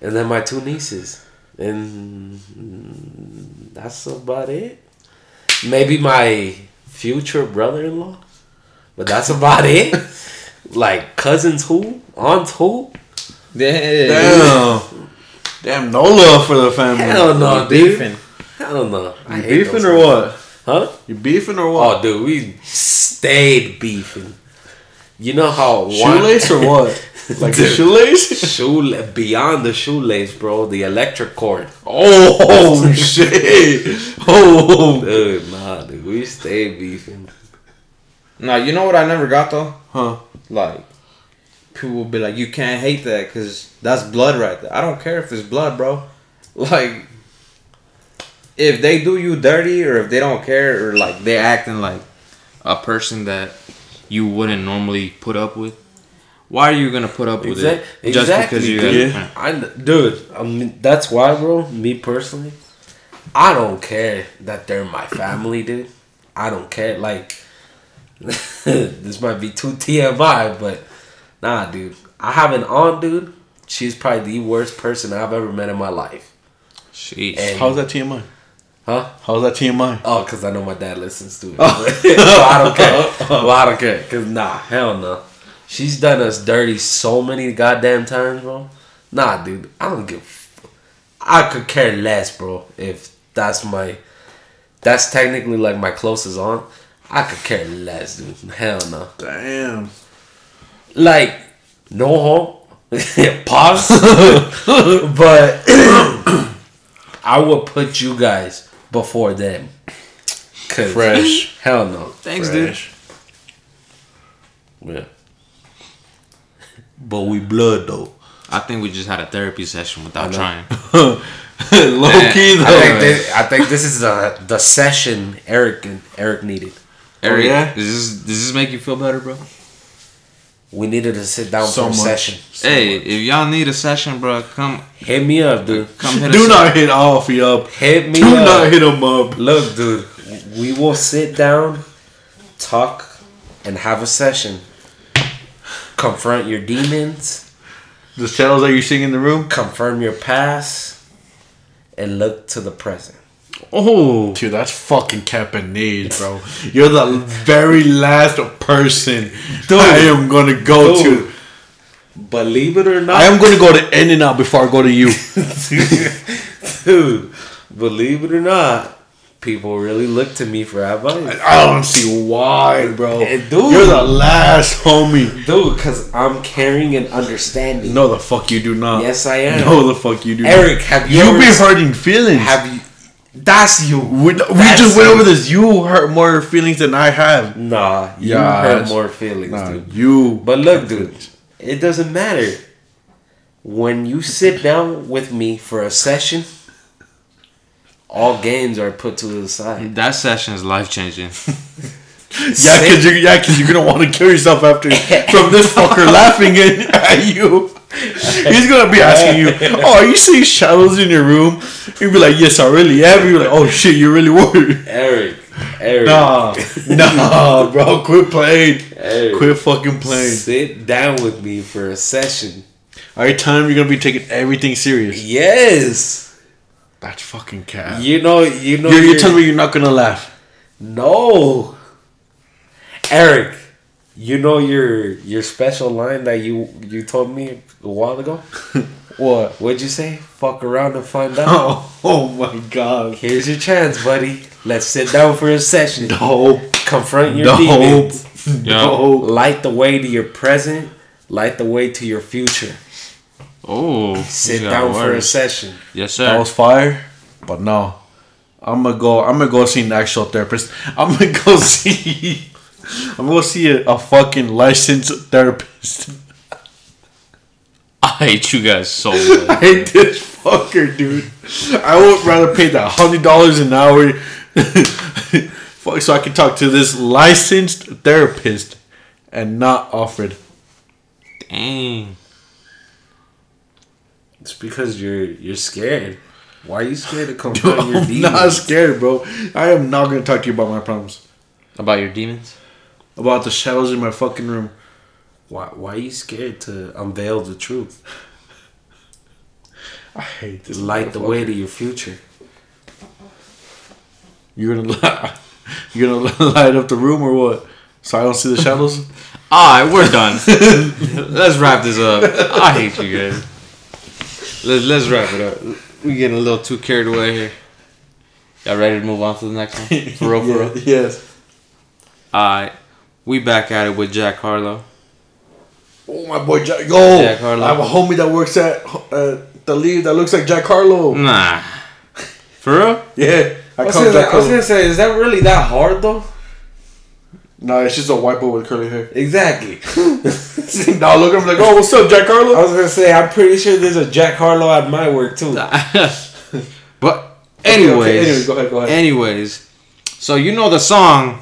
and then my two nieces, and that's about it. Maybe my future brother-in-law, but that's about it. Like cousins who, aunts who? Yeah, Damn, damn, no love for the family. Hell no, You dude. beefing. Hell no. I You hate beefing or what? Huh? You beefing or what? Oh, dude, we stayed beefing. You know how one Shoelace or what? Like the Dude. shoelace? shoe beyond the shoelace, bro. The electric cord. Oh shit! Oh, Dude, nah, dude, we stayed beefing. Nah, you know what I never got though? huh? Like, people will be like, you can't hate that because that's blood right there. I don't care if it's blood, bro. Like, if they do you dirty or if they don't care or like they're acting like a person that you wouldn't normally put up with, why are you gonna put up with Exact- it just exactly, because you dude. guys? I, dude, I mean, that's why, bro. Me personally, I don't care that they're my family, dude. I don't care. Like, this might be too TMI, but nah, dude. I have an aunt, dude. She's probably the worst person I've ever met in my life. Jeez. And- How's that TMI? Huh? How's that TMI? Oh, because I know my dad listens to it. Oh. well, I don't care. Oh. Well, I don't care. Because, nah, hell no. She's done us dirty so many goddamn times, bro. Nah, dude. I don't give. F- I could care less, bro. If that's my. That's technically like my closest aunt. I could care less, dude. Hell no. Damn. Like, no home. Pause. but I would put you guys before them. Cause Fresh. Hell no. Thanks, dude. Fresh. Yeah. But we blood though. I think we just had a therapy session without trying. Low key I though. think, this, I think this is the the session Eric and Eric needed. Oh, Eric, yeah? does this does this make you feel better, bro? We needed to sit down So for a much. session. hey, if y'all need a session, bro, come Hit me up, dude. come hit Do us not up. hit Alfie up. Hit me Do up. not hit him up. Look, dude. We will sit down, talk, and have a session. Confront your demons. The shadows that you sing in the room. confirm your past and look to the present. Oh, Dude, that's fucking Capanese, bro. You're the very last person I am gonna go Dude. Believe it or not, I am gonna go to In-N-Out before I go to you. dude. Believe it or not, people really look to me for advice, I don't see why, bro. Eh, dude. You're the last homie. dude. Because I'm caring and understanding. No, the fuck you do not. Yes, I am. No, the fuck you do not. Eric, have you You ever be hurting feelings. Have you? That's you. we, we That's just went you. over this. You hurt more feelings than I have. Nah, you Yes. hurt more feelings, Nah, dude. you. But look, dude, it doesn't matter. When you sit down with me for a session, all games are put to the side. that session is life changing. Yeah, because you're, yeah, cause you're gonna want to kill yourself after from this fucker laughing at, at you. He's gonna be asking you, "Oh, are you seeing shadows in your room?" You'd be like, "Yes, I really am." You're like, "Oh shit, you really were." Eric, Eric, Nah, nah, bro, quit playing. Eric, Quit fucking playing. sit down with me for a session. Are you telling me you're gonna be taking everything serious? Yes, That's fucking cat. you know, you know. You're, you're your- telling me you're not gonna laugh. no, Eric. You know your your special line that you you told me a while ago. What? What'd you say? Fuck around and find out. Oh, oh my god. Here's your chance, buddy. Let's sit down for a session. No, Confront your no, demons. no. Light the way to your present. Light the way to your future. Oh, Sit down for a session. Yes, sir. That was fire, but no. I'm gonna go. I'm gonna go see an actual therapist. I'm gonna go see. I'm gonna see a, a fucking licensed therapist. I hate you guys so much. I hate this fucker, dude. I would rather pay that hundred dollars an hour, fuck, so I can talk to this licensed therapist and not offered. Dang. It's because you're you're scared. Why are you scared to confront your I'm demons? not scared, bro. I am not gonna talk to you about my problems. About your demons? About the shadows in my fucking room. Why why are you scared to unveil the truth? I hate this. Light the way to your future. You're gonna li- you're gonna light up the room or what? So I don't see the shadows. Alright, we're done. let's wrap this up. I hate you guys. Let's let's wrap it up. We getting a little too carried away here. Y'all ready to move on to the next one? For real, for real. Yes. Alright. We back at it with Jack Harlow. Oh my boy Jack. Yo, Jack Harlow. I have a homie that works at uh, the lead that looks like Jack Harlow. Nah. For real? Yeah, I, I was, gonna, Jack I was gonna say, is that really that hard though? No, it's just a white boy with curly hair. Exactly. now look at him like, oh, what's up, Jack Harlow? I was gonna say, I'm pretty sure there's a Jack Harlow at my work too. but Okay, anyways, okay, anyways, go ahead, go ahead. anyways, so you know the song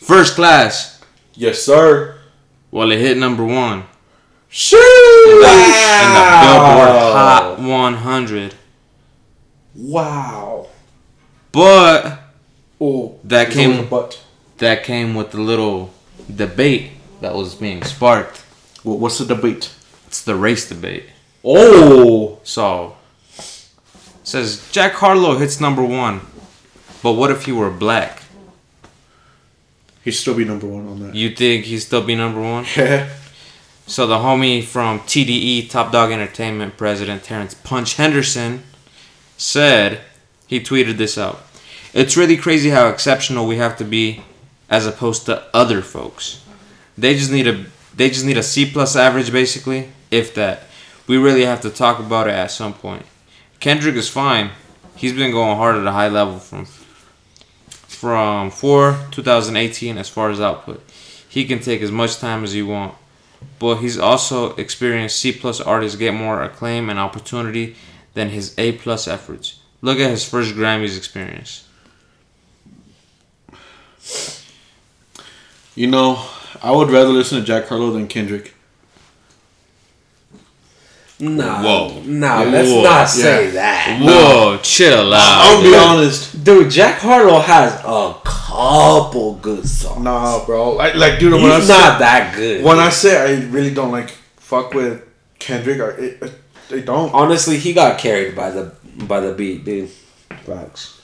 First Class. Yes, sir. Well, it hit number one Shoo! in the Billboard Hot 100. Wow. But Oh, that the came that came with the little debate that was being sparked. Well, what's the debate? It's the race debate. Oh, So says Jack Harlow hits number one, but what if he were black? He'd still be number one on that. You think he'd still be number one? Yeah. So the homie from TDE, Top Dog Entertainment president Terrence Punch Henderson, said he tweeted this out. It's really crazy how exceptional we have to be as opposed to other folks. They just need a they just need a C plus average basically, if that. We really have to talk about it at some point. Kendrick is fine. He's been going hard at a high level from from 4 2018 as far as output. He can take as much time as he want but he's also experienced C plus artists get more acclaim and opportunity than his A plus efforts. Look at his first Grammys experience. You know, I would rather listen to Jack Harlow than Kendrick. Nah, Whoa. nah. Let's Whoa. not say Yeah. that, Whoa, chill out. I'll be honest. dude. Jack Harlow has a couple good songs. Nah, bro. Like, like dude, when I He's say, not that good. when I say I really don't like fuck with Kendrick, I, it, it, they don't. honestly, he got carried by the by the beat, dude. Facts.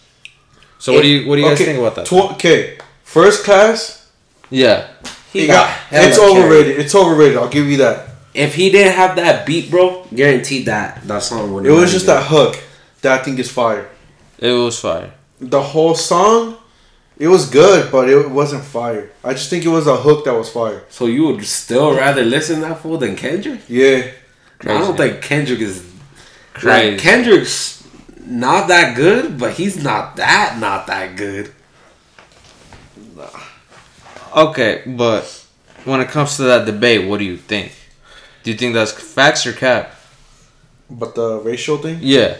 So what do you what do you guys think about that? Tw- okay, first class. yeah, He He got, got. hella It's carried. overrated. It's overrated. I'll give you that. If he didn't have that beat, bro, guaranteed that that song would. It was just that hook. That I think is fire. it was fire. The whole song, it was good, but it wasn't fire. I just think it was a hook that was fire. So you would still rather listen to that fool than Kendrick? Yeah. I don't think Kendrick is. Crazy. Like Kendrick's not that good, but he's not that not that good. Okay, but when it comes to that debate, what do you think? Do you think that's facts or cap? But the racial thing, Yeah,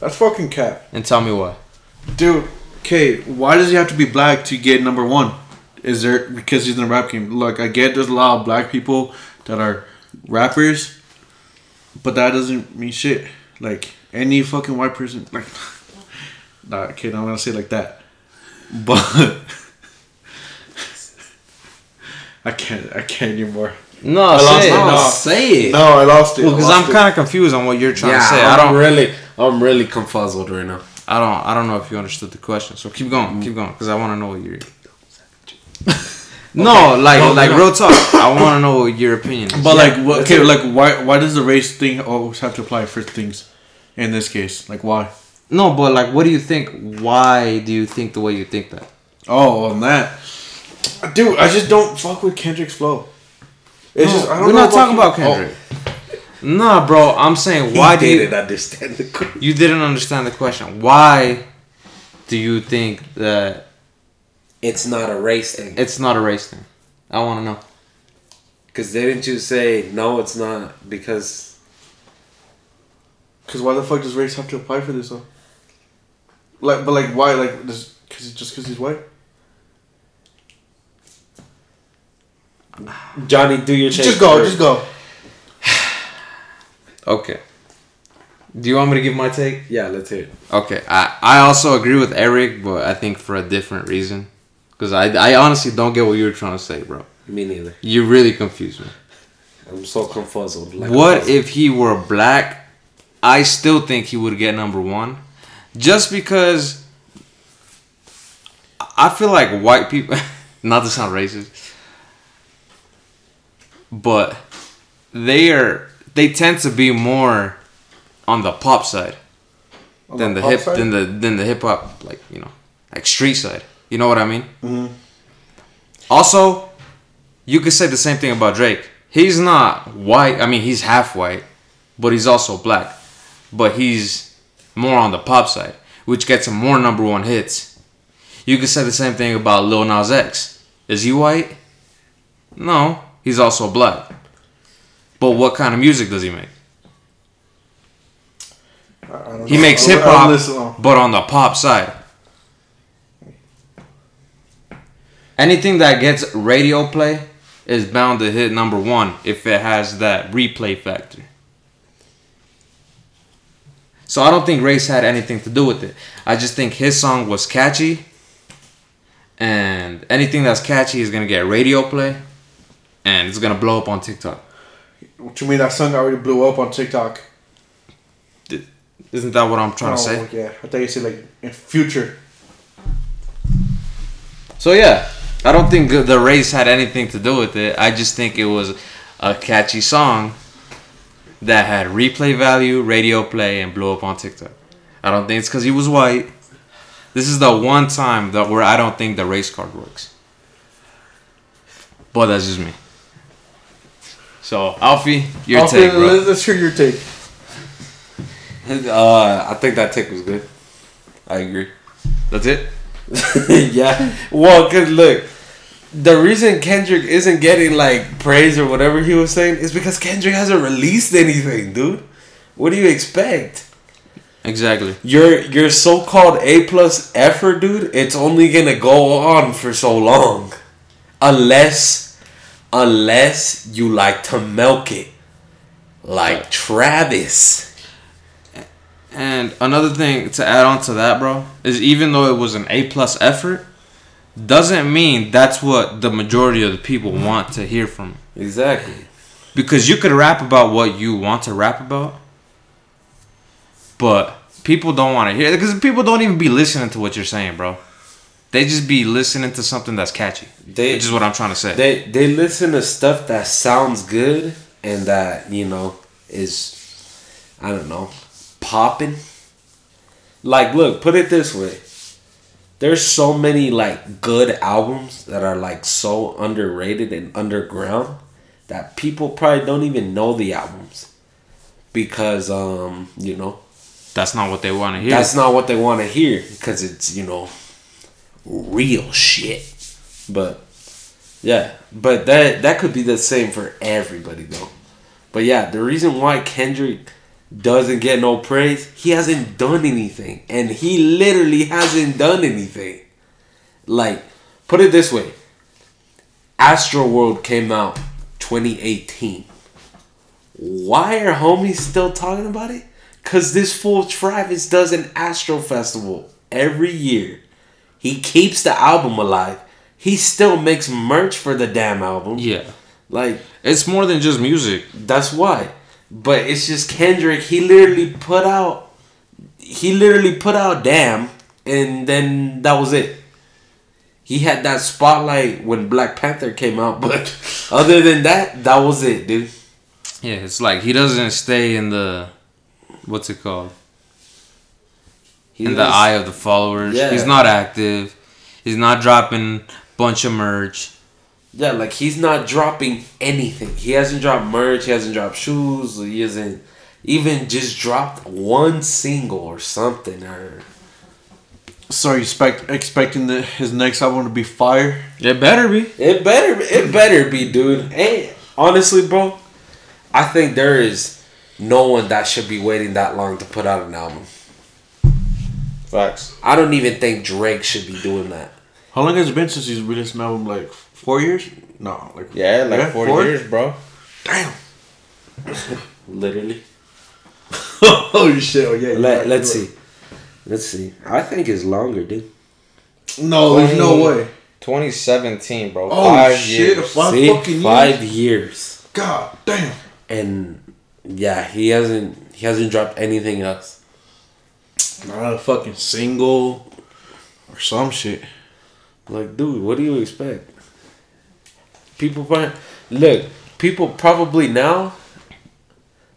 that's fucking cap. and tell me why. Dude, okay, why does he have to be black to get number one? Is there because he's in the rap game? Look, I get there's a lot of black people that are rappers, but that doesn't mean shit. Like any fucking white person, like, nah, okay, I'm gonna say it like that, but I can't, I can't anymore. No, lost say it. my- No, No. say it. No, I lost it. Because I I'm kind of confused on what you're trying yeah, to say. I'm I don't really, I'm really confuzzled right now. I don't I don't know if you understood the question. So keep going, keep going, because I want to know what you're. no, like No, like no. real talk. I want to know what your opinion is. But Yeah, like, what, that's okay, it. like why why does the race thing always have to apply for things? In this case, like why? no, but like, what do you think? Why do you think the way you think that? Oh, on that, dude, I just don't fuck with Kendrick's flow. It's just I don't We're know not talking about Ken- Oh, Kendrick. Nah, bro. I'm saying why do he you didn't understand the question. you didn't understand the question? Why do you think that It's not a race thing. it's not a race thing? I want to know. Because didn't you say no? It's not because Cause why the fuck does race have to apply for this though? Like, but like why? Like, does cause just cause he's white? Johnny, do your take Just go, first. just go. Okay. Do you want me to give my take? Yeah, let's hear it. Okay, I, I also agree with Eric, but I think for a different reason. Because I, I honestly don't get what you were trying to say, bro. Me neither. You really confused me. I'm so confuzzled. Like what confuzzled. if he were black? I still think he would get number one. Just because I feel like white people, not to sound racist, but they are, they tend to be more on the pop side. On than the, pop hip side? than the than the hip hop like you know like street side. You know what I mean? Mhm. Also, you could say the same thing about Drake. He's not white. I mean, he's half white, but he's also black. But he's more on the pop side, which gets him more number one hits. You could say the same thing about Lil Nas X. Is he white? No, he's also black. But what kind of music does he make? I- I don't He makes hip hop, but on the pop side. Anything that gets radio play is bound to hit number one if it has that replay factor. So I don't think race had anything to do with it. I just think his song was catchy, and anything that's catchy is gonna get radio play, and it's gonna blow up on TikTok. What you mean that song already blew up on TikTok? Isn't that what I'm trying to Oh, say? Yeah, I thought you said like in future. So yeah, I don't think the race had anything to do with it. I just think it was a catchy song that had replay value, radio play, and blew up on TikTok. I don't think it's because he was white. This is the one time that where I don't think the race card works. But that's just me. So Alfie, your Alfred, take, bro. Let's, let's hear your take. Uh, I think that take was good. I agree. That's it. yeah. Well, cause look, the reason Kendrick isn't getting like praise or whatever he was saying is because Kendrick hasn't released anything, dude. What do you expect? Exactly. Your your so called A plus effort, dude. It's only gonna go on for so long, unless unless you like to milk it, like Travis. And another thing to add on to that, bro, is even though it was an A plus effort, doesn't mean that's what the majority of the people want to hear from. Exactly. Because you could rap about what you want to rap about, but people don't want to hear it because people don't even be listening to what you're saying, bro. They just be listening to something that's catchy. They Which is what I'm trying to say. They they listen to stuff that sounds good and that you know is I don't know popping. Like, look, put it this way. There's so many like good albums that are like so underrated and underground that people probably don't even know the albums because um you know that's not what they want to hear. that's not what they want to hear because it's you know real shit. But yeah, but that that could be the same for everybody though. But yeah, the reason why Kendrick doesn't get no praise, he hasn't done anything, and he literally hasn't done anything. Like, put it this way: Astroworld came out 2018. Why are homies still talking about it? Cause this fool Travis does an Astro Festival every year. He keeps the album alive. He still makes merch for the damn album. yeah. Like It's more than just music. that's why. But it's just Kendrick. He literally put out. He literally put out "Damn," and then that was it. He had that spotlight when Black Panther came out, but other than that, that was it, dude. Yeah, it's like he doesn't stay in the what's it called? He in the eye of the followers. Yeah. He's not active. He's not dropping bunch of merch. Yeah, like he's not dropping anything. He hasn't dropped merch. He hasn't dropped shoes. He hasn't even just dropped one single or something. Or So you expect expecting the, his next album to be fire? It better be. it better, it better be, dude. Hey, honestly, bro, I think there is no one that should be waiting that long to put out an album. Facts. I don't even think Drake should be doing that. How long has it been since he's released an album? Like four years? No, like Yeah, like Yeah, four, four? years, bro. Damn. Literally. oh shit! Oh, yeah. Let Let's see. Let's see. I think it's longer, dude. No, there's no way. 2017, bro. Oh shit! Five see, fucking years. five years. God damn. and yeah, he hasn't he hasn't dropped anything else. Not a fucking single or some shit. Like, dude, what do you expect? People probably look. People probably now,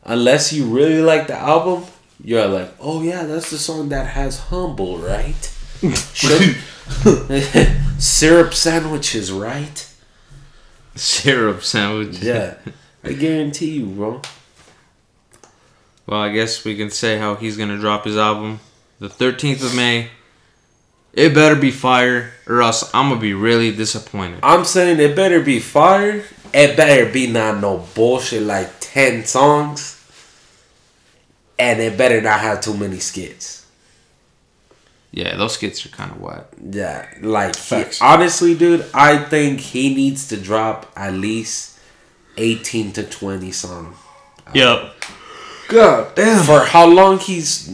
unless you really like the album, you're like, oh yeah, that's the song that has humble, right? Syrup sandwiches, right? Syrup sandwich. Yeah, I guarantee you, bro. Well, I guess we can say how he's gonna drop his album the 13th of May. It better be fire, or else I'm gonna be really disappointed. I'm saying it better be fire. It better be not no bullshit like 10 songs. And it better not have too many skits. Yeah, those skits are kind of whack. Yeah, like, he- honestly, dude, I think he needs to drop at least 18 to 20 songs. Yep. God damn. For how long he's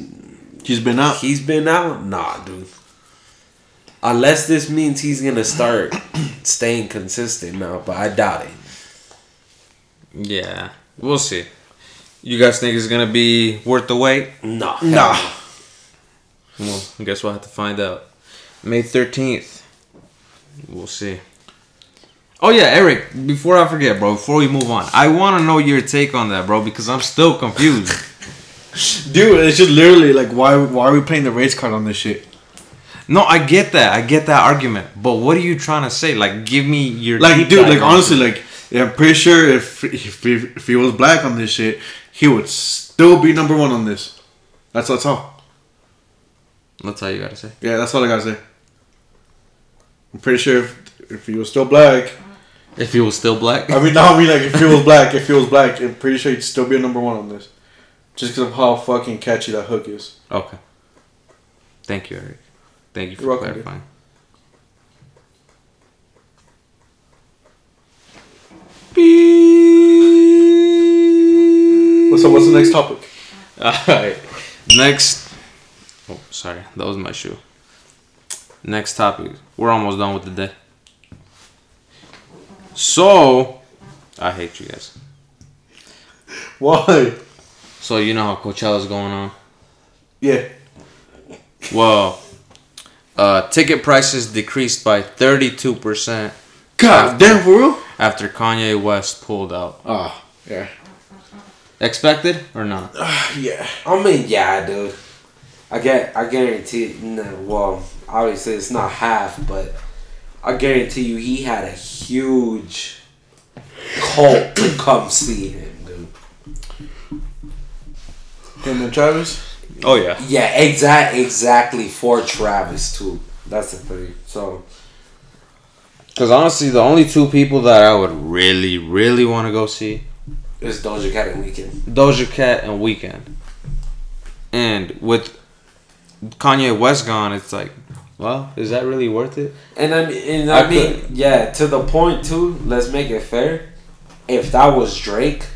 He's been out. he's been out? Nah, dude. Unless this means he's gonna start staying consistent now, but I doubt it. Yeah, we'll see. You guys think it's gonna be worth the wait? No. Nah. Well, I guess we'll have to find out. May 13th. We'll see. Oh, yeah, Eric, before I forget, bro, before we move on, I want to know your take on that, bro, because I'm still confused. Dude, it's just literally like why why are we playing the race card on this shit? no, I get that. I get that argument. But what are you trying to say? Like, give me your. Like, dude, like honestly, like yeah, I'm pretty sure if if he, if he was black on this shit, he would still be number one on this. That's that's all. That's all you got to say. Yeah, that's all I gotta say. I'm pretty sure if if he was still black, If he was still black. I mean, no, I mean like if he was black, if he was black, I'm pretty sure he'd still be a number one on this, just because of how fucking catchy that hook is. Okay. Thank you, Eric. Thank you for You're welcome, dude. clarifying. So what's the next topic? Alright. Next. Oh, sorry. That was my shoe. Next topic. We're almost done with the day. So. I hate you guys. Why? So, you know how Coachella's going on? Yeah. Well, uh, ticket prices decreased by 32% God damn, for real? after Kanye West pulled out. Ah, yeah. Expected or not? Yeah. I mean, yeah, dude. I get, I guarantee. No, well, obviously it's not half, but I guarantee you he had a huge cult to come see him. Him and Travis? Oh, yeah. Yeah, exact, exactly for Travis too. That's the thing. So Because honestly, the only two people that I would really, really want to go see is Doja Cat and Weeknd. Doja Cat and Weeknd. And with Kanye West gone, it's like, well, is that really worth it? And I mean, and I, I mean, yeah. To the point too. Let's make it fair. If that was Drake,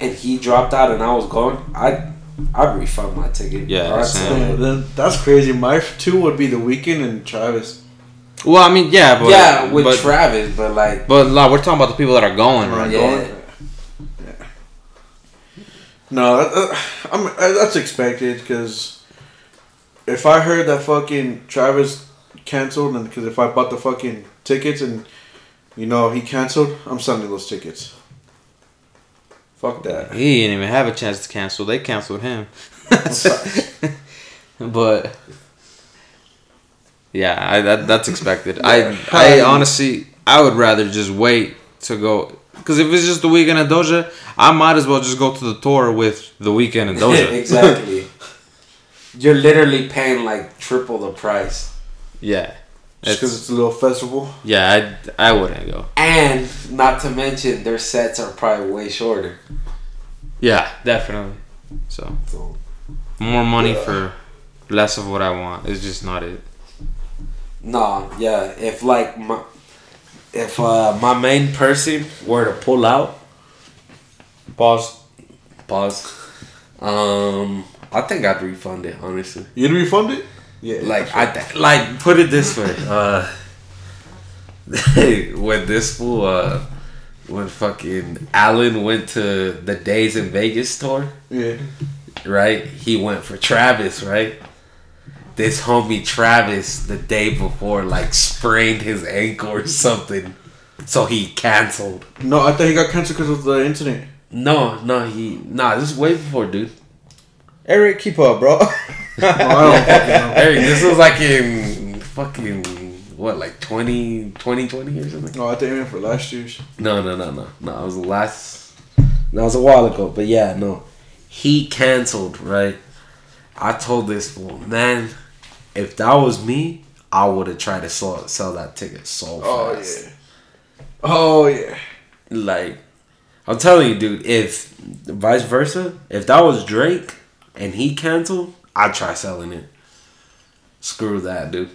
and he dropped out and I was going, I'd I'd refund my ticket. Yeah, Or I'd same. sell Yeah, it. then that's crazy. My two would be the Weeknd and Travis. Well, I mean, yeah, but yeah, with but, Travis, but like, but like, we're talking about the people that are going, right? Yeah. No, that, that, I'm, uh, that's expected because if I heard that fucking Travis canceled, and because if I bought the fucking tickets and you know he canceled, I'm selling those tickets. Fuck that. He didn't even have a chance to cancel. They canceled him. but yeah, I, that that's expected. I I honestly I would rather just wait to go because if it's just the Weeknd and Doja, I might as well just go to the tour with the Weeknd and Doja. exactly. You're literally paying like triple the price, yeah, Just because it's, it's a little festival. yeah, I I wouldn't go. and not to mention their sets are probably way shorter. Yeah, definitely. So So more money for less of what I want is just not it. No, yeah. If like my, if uh, my main person were to pull out, pause, pause. Um, I think I'd refund it honestly. You'd refund it? Yeah. Like I th- like put it this way. Uh, when this fool, uh, when fucking Allen went to the Days in Vegas tour, yeah. right? He went for Travis, right? This homie Travis the day before like sprained his ankle or something. So he canceled. No, I thought he got canceled because of the incident. No, no, he nah, this is way before, dude. Eric, keep up, bro. Oh, I don't fucking know. Hey, this was like in fucking what, like 20, 2020 or something? Oh, I think he went for last year's. No, no, no, no. No, it was the last that was a while ago. But yeah, no. He canceled, right? I told this fool, man, if that was me, I would have tried to sell, sell that ticket so Oh fast. yeah. Oh yeah. Like, I'm telling you, dude, if vice versa, if that was Drake and he canceled, I'd try selling it. Screw that, dude.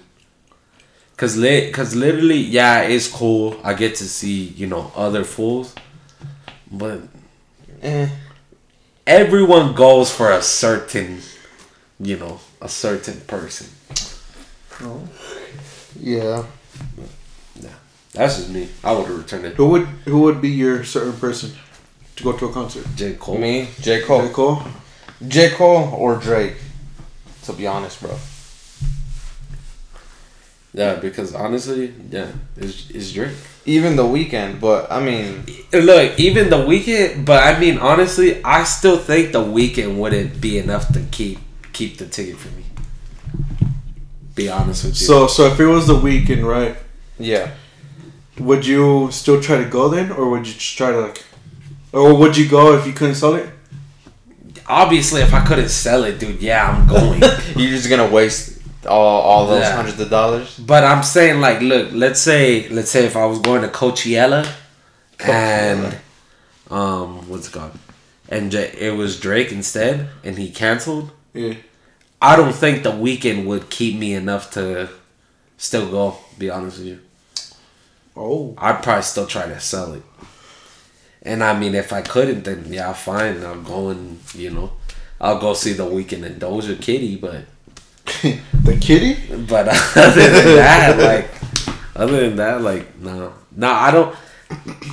Cause lit, cause literally, yeah, it's cool. I get to see, you know, other fools, but Eh. everyone goes for a certain, you know, a certain person. Oh. Yeah. Yeah. That's just me. I would have returned it. Who would who would be your certain person? to go to a concert? J Cole. Me, J Cole. J. Cole, Cole. J Cole or Drake. To be honest, bro. Yeah, because honestly, yeah, it's, it's Drake. Even the Weeknd, but I mean, Look, even the Weeknd, but I mean, honestly, I still think the Weeknd wouldn't be enough to keep keep the ticket for me. Be honest with you. So, so if it was the Weeknd, right? yeah. Would you still try to go then, or would you just try to like, or would you go if you couldn't sell it? Obviously, if I couldn't sell it, dude, yeah, I'm going. You're just gonna waste all, all those Yeah. hundreds of dollars. but I'm saying, like, look, let's say, let's say if I was going to Coachella, and um, what's it called, and J- it was Drake instead, and he canceled. Yeah. I don't think the Weeknd would keep me enough to still go. Be honest with you. Oh. I'd probably still try to sell it. And I mean, if I couldn't, then yeah, fine. I'll go and you know, I'll go see the Weeknd in Doja Kitty. But the kitty? but other than that, like other than that, like no, no, I don't.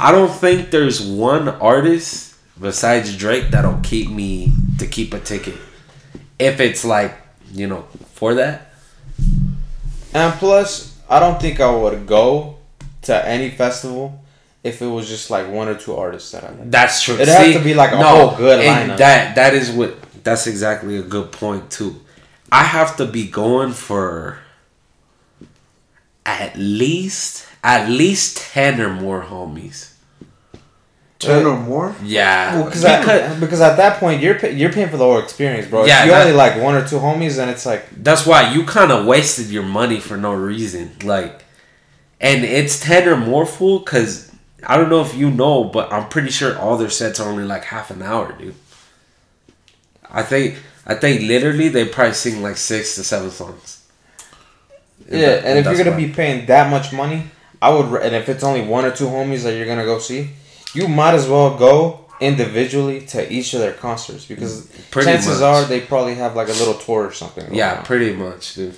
I don't think there's one artist besides Drake that'll keep me to keep a ticket. If it's like you know for that, And plus, I don't think I would go to any festival if it was just like one or two artists that I like. That's true. It has to be like a whole good and lineup. That that is what that's exactly a good point too. I have to be going for at least at least ten or more homies. Ten or more? Yeah, Well, cause I, because at that point you're pay, you're paying for the whole experience, bro. Yeah, if you that- only like one or two homies, then it's like that's why you kind of wasted your money for no reason. Like, and it's ten or more full because I don't know if you know, but I'm pretty sure all their sets are only like half an hour, dude. I think I think literally they probably sing like six to seven songs. yeah. And if you're gonna why. be paying that much money, I would. And if it's only one or two homies that you're gonna go see, you might as well go individually to each of their concerts because Pretty chances much. are they probably have like a little tour or something. Yeah, on. pretty much, dude.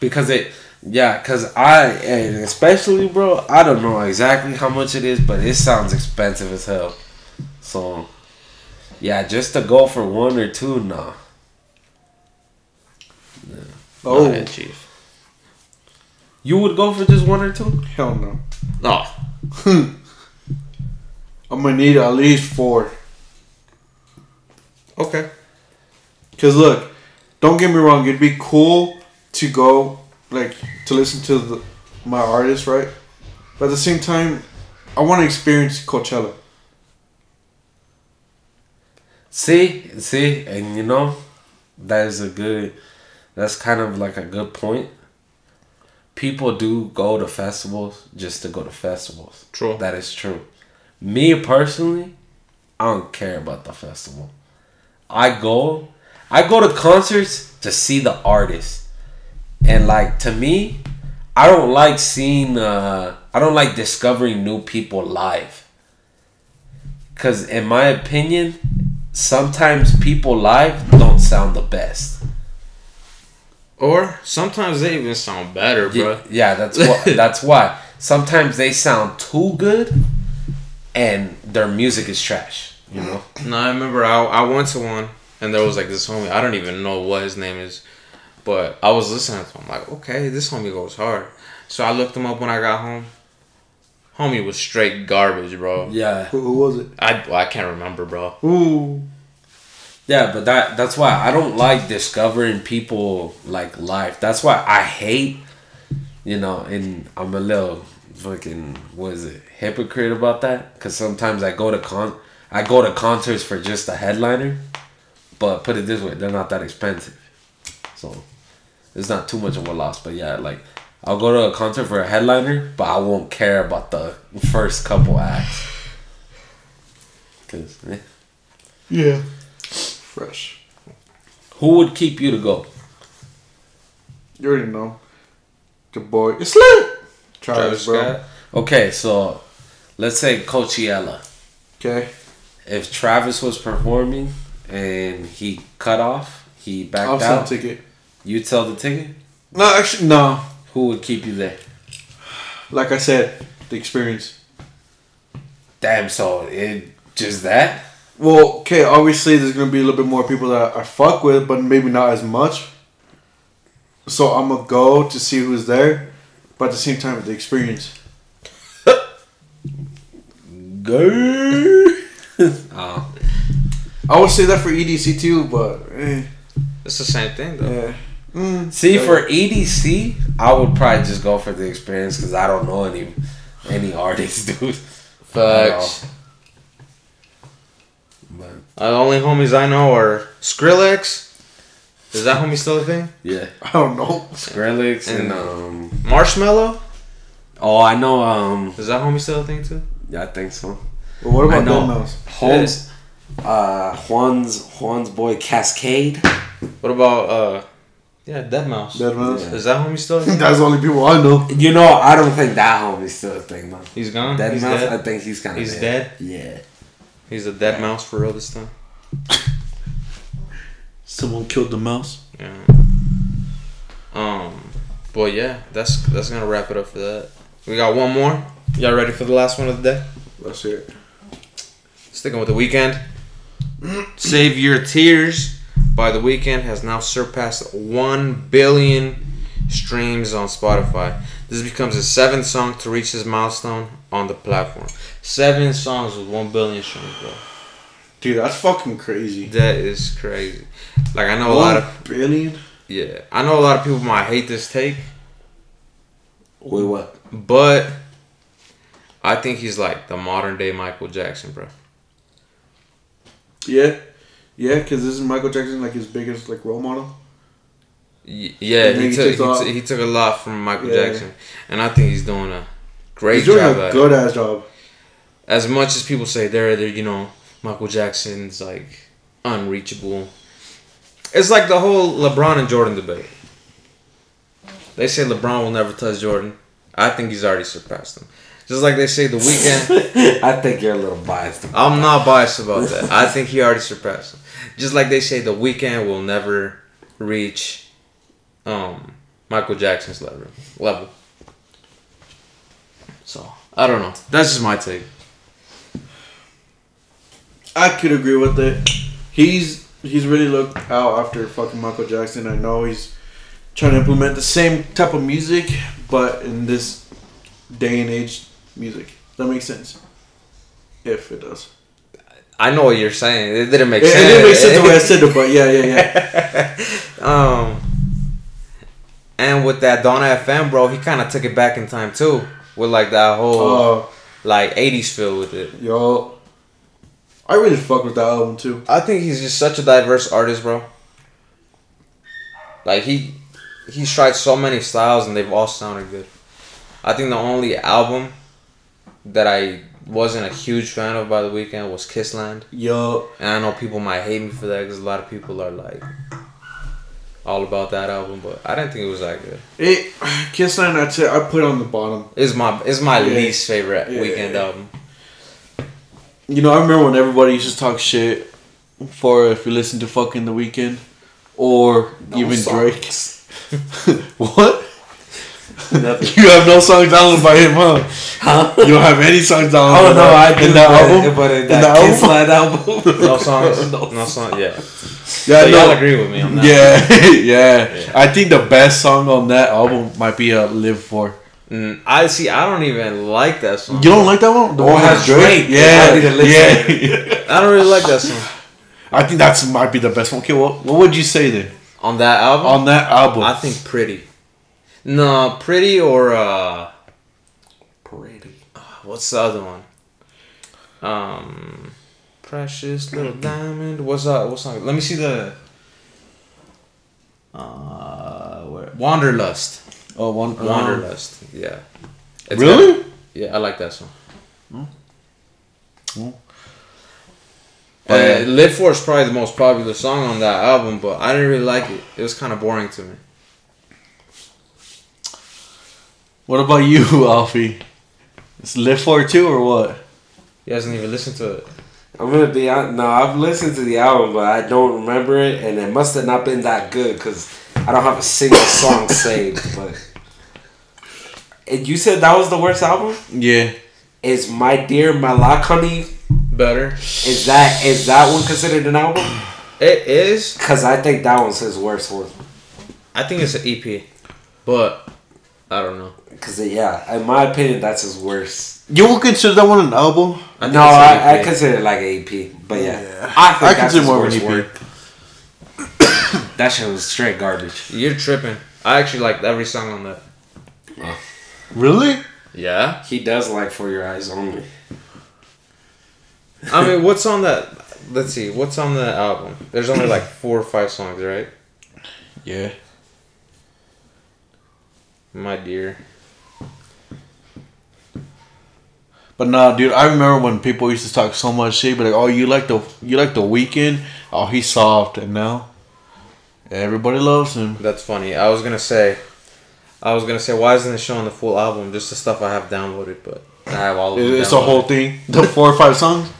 Because it, yeah, because I, and especially, bro, I don't know exactly how much it is, but it sounds expensive as hell. So, yeah, just to go for one or two, nah. Oh, chief. You would go for just one or two? hell no. Oh, I'm gonna need at least four. Okay. Cause look, don't get me wrong. It'd be cool to go, like, to listen to the, my artist, right? But at the same time, I want to experience Coachella. See, see, and you know, that is a good. That's kind of like a good point. People do go to festivals just to go to festivals. True. That is true. Me personally, I don't care about the festival. I go, I go to concerts to see the artist, and like to me, I don't like seeing. Uh, I don't like discovering new people live. Cause in my opinion, sometimes people live don't sound the best. Or sometimes they even sound better, bro. Yeah, yeah, that's why. that's why. Sometimes they sound too good, and their music is trash. You know. No, I remember I, I went to one and there was like this homie. I don't even know what his name is, but I was listening to him. Like, okay, this homie goes hard. So I looked him up when I got home. Homie was straight garbage, bro. Yeah. Who, who was it? I well, I can't remember, bro. Ooh. Yeah, but that that's why I don't like discovering people like live. That's why I hate, you know, and I'm a little fucking what is it hypocrite about that because sometimes I go to con I go to concerts for just a headliner, but put it this way, they're not that expensive, so it's not too much of a loss. But yeah, like I'll go to a concert for a headliner, but I won't care about the first couple acts. Cause eh. Yeah. Fresh. who would keep you to go? You already know. The boy. It's lit. Travis, Travis bro. Scott. Okay, so let's say Coachella. Okay. If Travis was performing and he cut off, he backed I'll sell a out. ticket. You sell the ticket. No, actually, no. Who would keep you there? Like I said, the experience. Damn. So it just that. Well, okay, obviously there's gonna be a little bit more people that I fuck with, but maybe not as much. So I'm gonna go to see who's there, but at the same time, the experience. Go. oh. I would say that for EDC too, but eh, It's the same thing though. yeah. Mm, See, for EDC, I would probably just go for the experience because I don't know any any artists, dude. Facts. But Uh, the only homies I know are Skrillex. Is that homie still a thing? yeah, I don't know. Skrillex and And- um. Marshmello. Oh, I know. Um, Is that homie still a thing too? yeah, I think so. But what about know. deadmau5? Juan's, uh, Juan's Juan's boy Kaskade. What about uh, yeah, deadmau5. Dead Mouse. Yeah. Is that homie still? That's the only people I know. You know, I don't think that homie's still a thing man. He's gone. Dead He's mouse, dead. I think he's kind of He's dead? Yeah. He's a dead mouse for real this time. Someone killed the mouse. Yeah. Um, but yeah, that's that's gonna wrap it up for that. We got one more. Y'all ready for the last one of the day? Let's hear it. Sticking with the Weeknd. Save Your Tears by the Weeknd has now surpassed 1 billion streams on Spotify. This becomes his seventh song to reach this milestone on the platform. Seven songs with 1 billion streams, bro. Dude, that's fucking crazy. That is crazy. Like, I know a lot of. billion. Yeah. I know a lot of people might hate this take, Wait, what? but I think he's like the modern day Michael Jackson, bro. Yeah, yeah, because this is Michael Jackson like his biggest like role model. Y- Yeah, he he took he, t- he took a lot from Michael Yeah. Jackson, and I think he's doing a great He's doing job a good it. ass job. As much as people say they're, they're you know Michael Jackson's like unreachable, it's like the whole LeBron and Jordan debate. They say LeBron will never touch Jordan. I think he's already surpassed him. Just like they say the Weeknd. I think you're a little biased. I'm not biased about that. I think he already surpassed him. Just like they say the Weeknd will never reach um Michael Jackson's level level. So I don't know. That's just my take. I could agree with it. He's he's really looked out after fucking Michael Jackson. I know he's trying to implement the same type of music, but in this day and age, music. That makes sense. If it does. I know what you're saying. It didn't make It, it didn't make sense the way I said it, but yeah, yeah, yeah. um and with that Dawn FM bro, he kinda took it back in time too. With like that whole Oh, like eighties feel with it. yo. I really fuck with that album too. I think he's just such a diverse artist, bro. Like he he's tried so many styles and they've all sounded good. I think the only album that I wasn't a huge fan of by the Weeknd was Kiss Land, Yo, and I know people might hate me for that because a lot of people are like all about that album, but I didn't think it was that good. it Kiss Land. I put it on the bottom. It's my it's my Yeah. least favorite Yeah, Weeknd yeah, yeah. album. You know, I remember when everybody used to talk shit for if you listen to fucking The Weeknd or even Drake. what? Nothing. You have no songs downloaded by him, huh? Huh? You don't have any songs downloaded. Oh no, I in did that but- album. but in In that the album. No songs, No. no song. Yeah, Yeah, so y'all agree with me on that? Yeah, yeah, I think the best song on that album might be uh, "Live For." Mm, I see. I don't even like that song. You don't like that one? The Oh, one has with Drake. Yeah, I need to listen yeah. I don't really like that song. I think that's might be the best one. Okay, what what would you say then On that album, on that album? I think Pretty. No, Pretty or uh, Pretty. what's the other one? Um, Precious Little Diamond. What's uh, what song? Let me see the. Uh, where? Wanderlust. oh, one Wanderlust. Yeah. It's Really? got- yeah, I like that song. Hmm. Uh, Live For is probably the most popular song on that album, but I didn't really like it. It was kind of boring to me. What about you, Alfie? It's "Live For" too, or what? He hasn't even listened to it. I'm gonna be honest. No, I've listened to the album, but I don't remember it, and it must have not been that good because I don't have a single song saved. But and you said that was the worst album. Yeah. is My Dear Melancholy. Better. Is that is that one considered an album? It is. Cause I think that one's his worst one. I think it's an EP, but I don't know. Cause uh, yeah, in my opinion, that's his worst. You would consider that one an album? I no, an I, I consider it like an EP. But yeah, Yeah. I think I that's consider his more of an worst EP. work. That shit was straight garbage. You're tripping. I actually liked every song on that. Really? Yeah. He does like For Your Eyes Only. I mean, what's on that? Let's see. What's on the album? There's only like four or five songs, right? Yeah. My dear. But nah, dude, I remember when people used to talk so much shit, but like, oh, you like the you like the Weeknd? Oh, he's soft, and now everybody loves him. That's funny. I was gonna say, I was gonna say, why isn't it showing the full album? Just the stuff I have downloaded, but I have all of them. It's a whole thing. The four or five songs.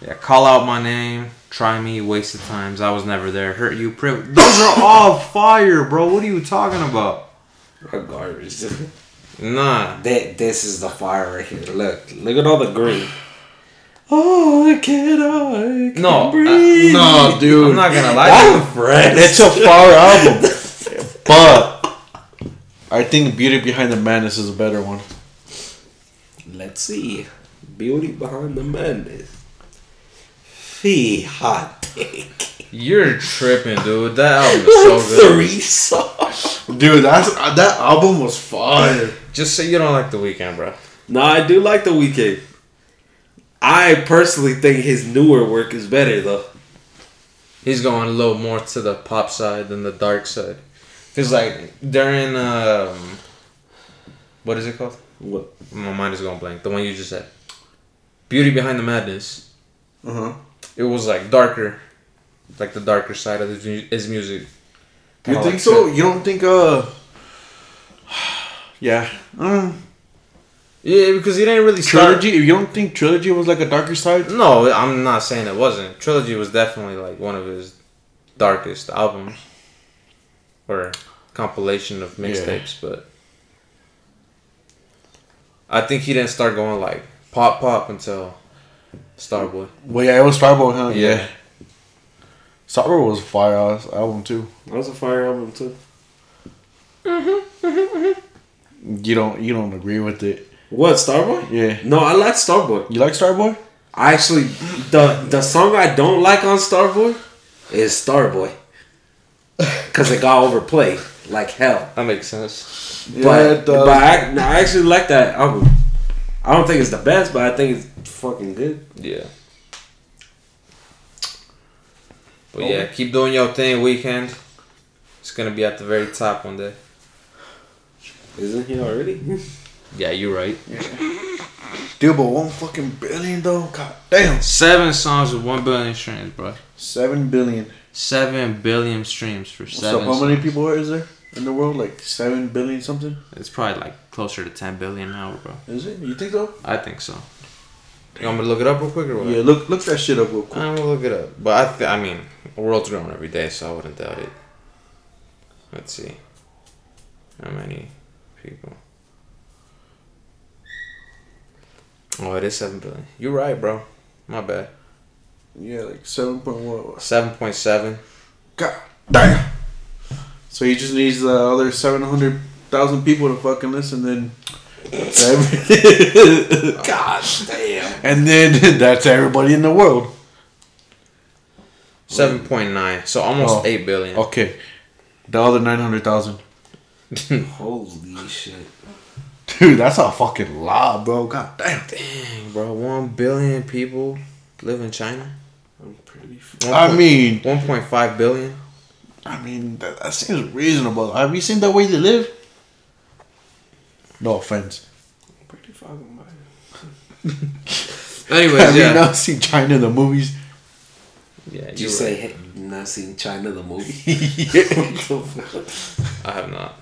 Yeah, call out my name. Try me. Wasted times. I was never there. Hurt you. Priv- Those are all fire, bro. What are you talking about? Garbage. Nah. That this is the fire right here. Look, look at all the green. Oh, can I? Can No, uh. No, dude. I'm not gonna lie. I'm fresh. It's a fire album, but I think Beauty Behind the Madness is a better one. Let's see. Beauty behind the madness. Fee hot. You're tripping, dude. That album is so good. Three songs. Dude, that's that album was fire. Just say you don't like the Weeknd, bro. No, I do like the Weeknd. I personally think his newer work is better though. He's going a little more to the pop side than the dark side. Cause like during um, what is it called? What? My mind is going blank. The one you just said. Beauty behind the madness. Uh huh. It was like darker, like the darker side of his, mu- his music. You Kinda think like so? You don't think? Uh. Yeah. Mm. Yeah, because he didn't really start. Trilogy. You don't think Trilogy was like a darker side? No, I'm not saying it wasn't. Trilogy was definitely like one of his darkest albums, or compilation of mixtapes. But I think he didn't start going like pop pop until Starboy. Well, yeah, it was Starboy, huh? Yeah. Yeah. Starboy was a fire album too. That was a fire album too. Mm-hmm, mm-hmm, mm-hmm. You don't. You don't agree with it. What Starboy? Yeah. No, I like Starboy. You like Starboy? I actually the the song I don't like on Starboy is Starboy. Cause it got overplayed like hell. That makes sense. but but I, no, I actually like that album. I don't think it's the best, but I think it's fucking good. Yeah. But yeah, keep doing your thing, Weeknd. It's gonna be at the very top one day. Isn't he already? Yeah, you're right. Dude, but one fucking billion though. God damn. Seven songs with one billion streams, bro. Seven billion. Seven billion streams for So seven. how many songs. people is there in the world? Like seven billion something? It's probably like closer to ten billion now, bro. Is it? You think so? I think so. You want me to look it up real quick or what? Yeah. Look, look that shit up real quick. I'm gonna look it up. But I, th- I mean, the world's growing every day, so I wouldn't doubt it. Let's see. How many people? Oh, it is seven billion. You're right, bro. My bad. Yeah, like seven point one. Seven point seven. God damn. So he just needs the other seven hundred thousand people to fucking listen, then. That's every- God damn. and then that's everybody in the world. Seven point nine. So almost Oh. eight billion. Okay, the other nine hundred thousand. Holy shit. Dude, that's a fucking lot, bro. God damn. Dang, bro. One billion people live in China. I'm pretty. F- I mean, one point five billion. I mean that, that seems reasonable. Have you seen the way they live? No offense. pretty fucking bad. Anyways, Have yeah. you not seen China in the movies? yeah, Did you you're say right. hey, not seen China the movie? I have not.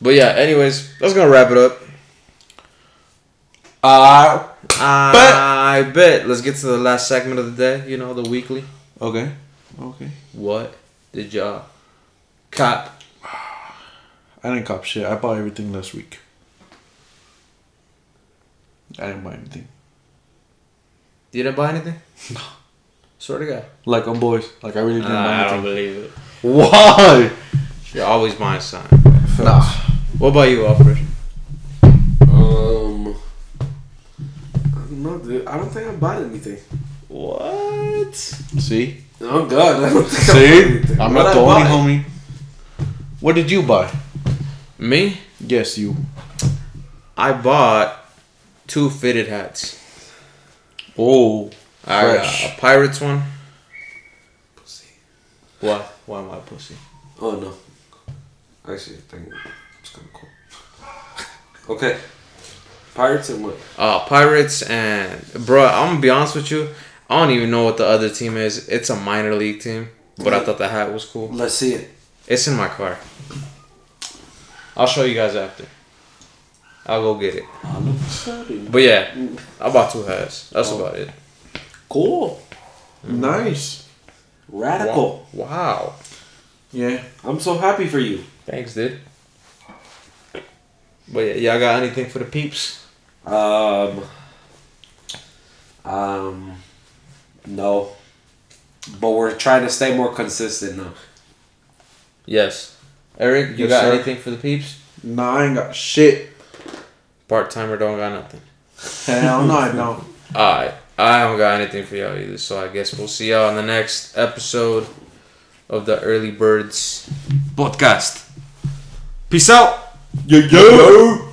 But yeah, anyways, that's gonna wrap it up. Uh, I bet. Let's get to the last segment of the day. You know, the weekly. okay. Okay. What did y'all cop? I didn't cop shit. I bought everything last week. I didn't buy anything. You didn't buy anything? No. Swear to God. Like on boys. Like I really didn't buy anything. I don't believe it. Why? You're always buying something. Nah. What about you, Alfred? Um, I dude. I don't think I bought anything. What? See? Oh God, I don't think I bought See? anything. I'm What'd not I the only buy? homie. What did you buy? Me? Yes, you. I bought two fitted hats. Oh. I Fresh. got a Pirates one. Pussy. Why? Why am I a pussy? Oh no. Actually, I think it's kind of cool. okay. Pirates and what? Uh, Pirates and bro, I'm gonna be honest with you. I don't even know what the other team is. It's a minor league team, but I thought the hat was cool. Let's see it. It's in my car. I'll show you guys after. I'll go get it. But yeah, I bought two hats. That's about it. Cool. Nice. Radical. Wow. Yeah. I'm so happy for you. Thanks, dude. But yeah, y'all got anything for the peeps? Um. Um. No. But we're trying to stay more consistent now. Yes. Eric, you Yes, got sir. anything for the peeps? Nah, I ain't got shit. Part timer don't got nothing. Hell no, I don't. Alright. I don't got anything for y'all either, so I guess we'll see y'all in the next episode of the Early Birds podcast. Peace out. Yo, yo.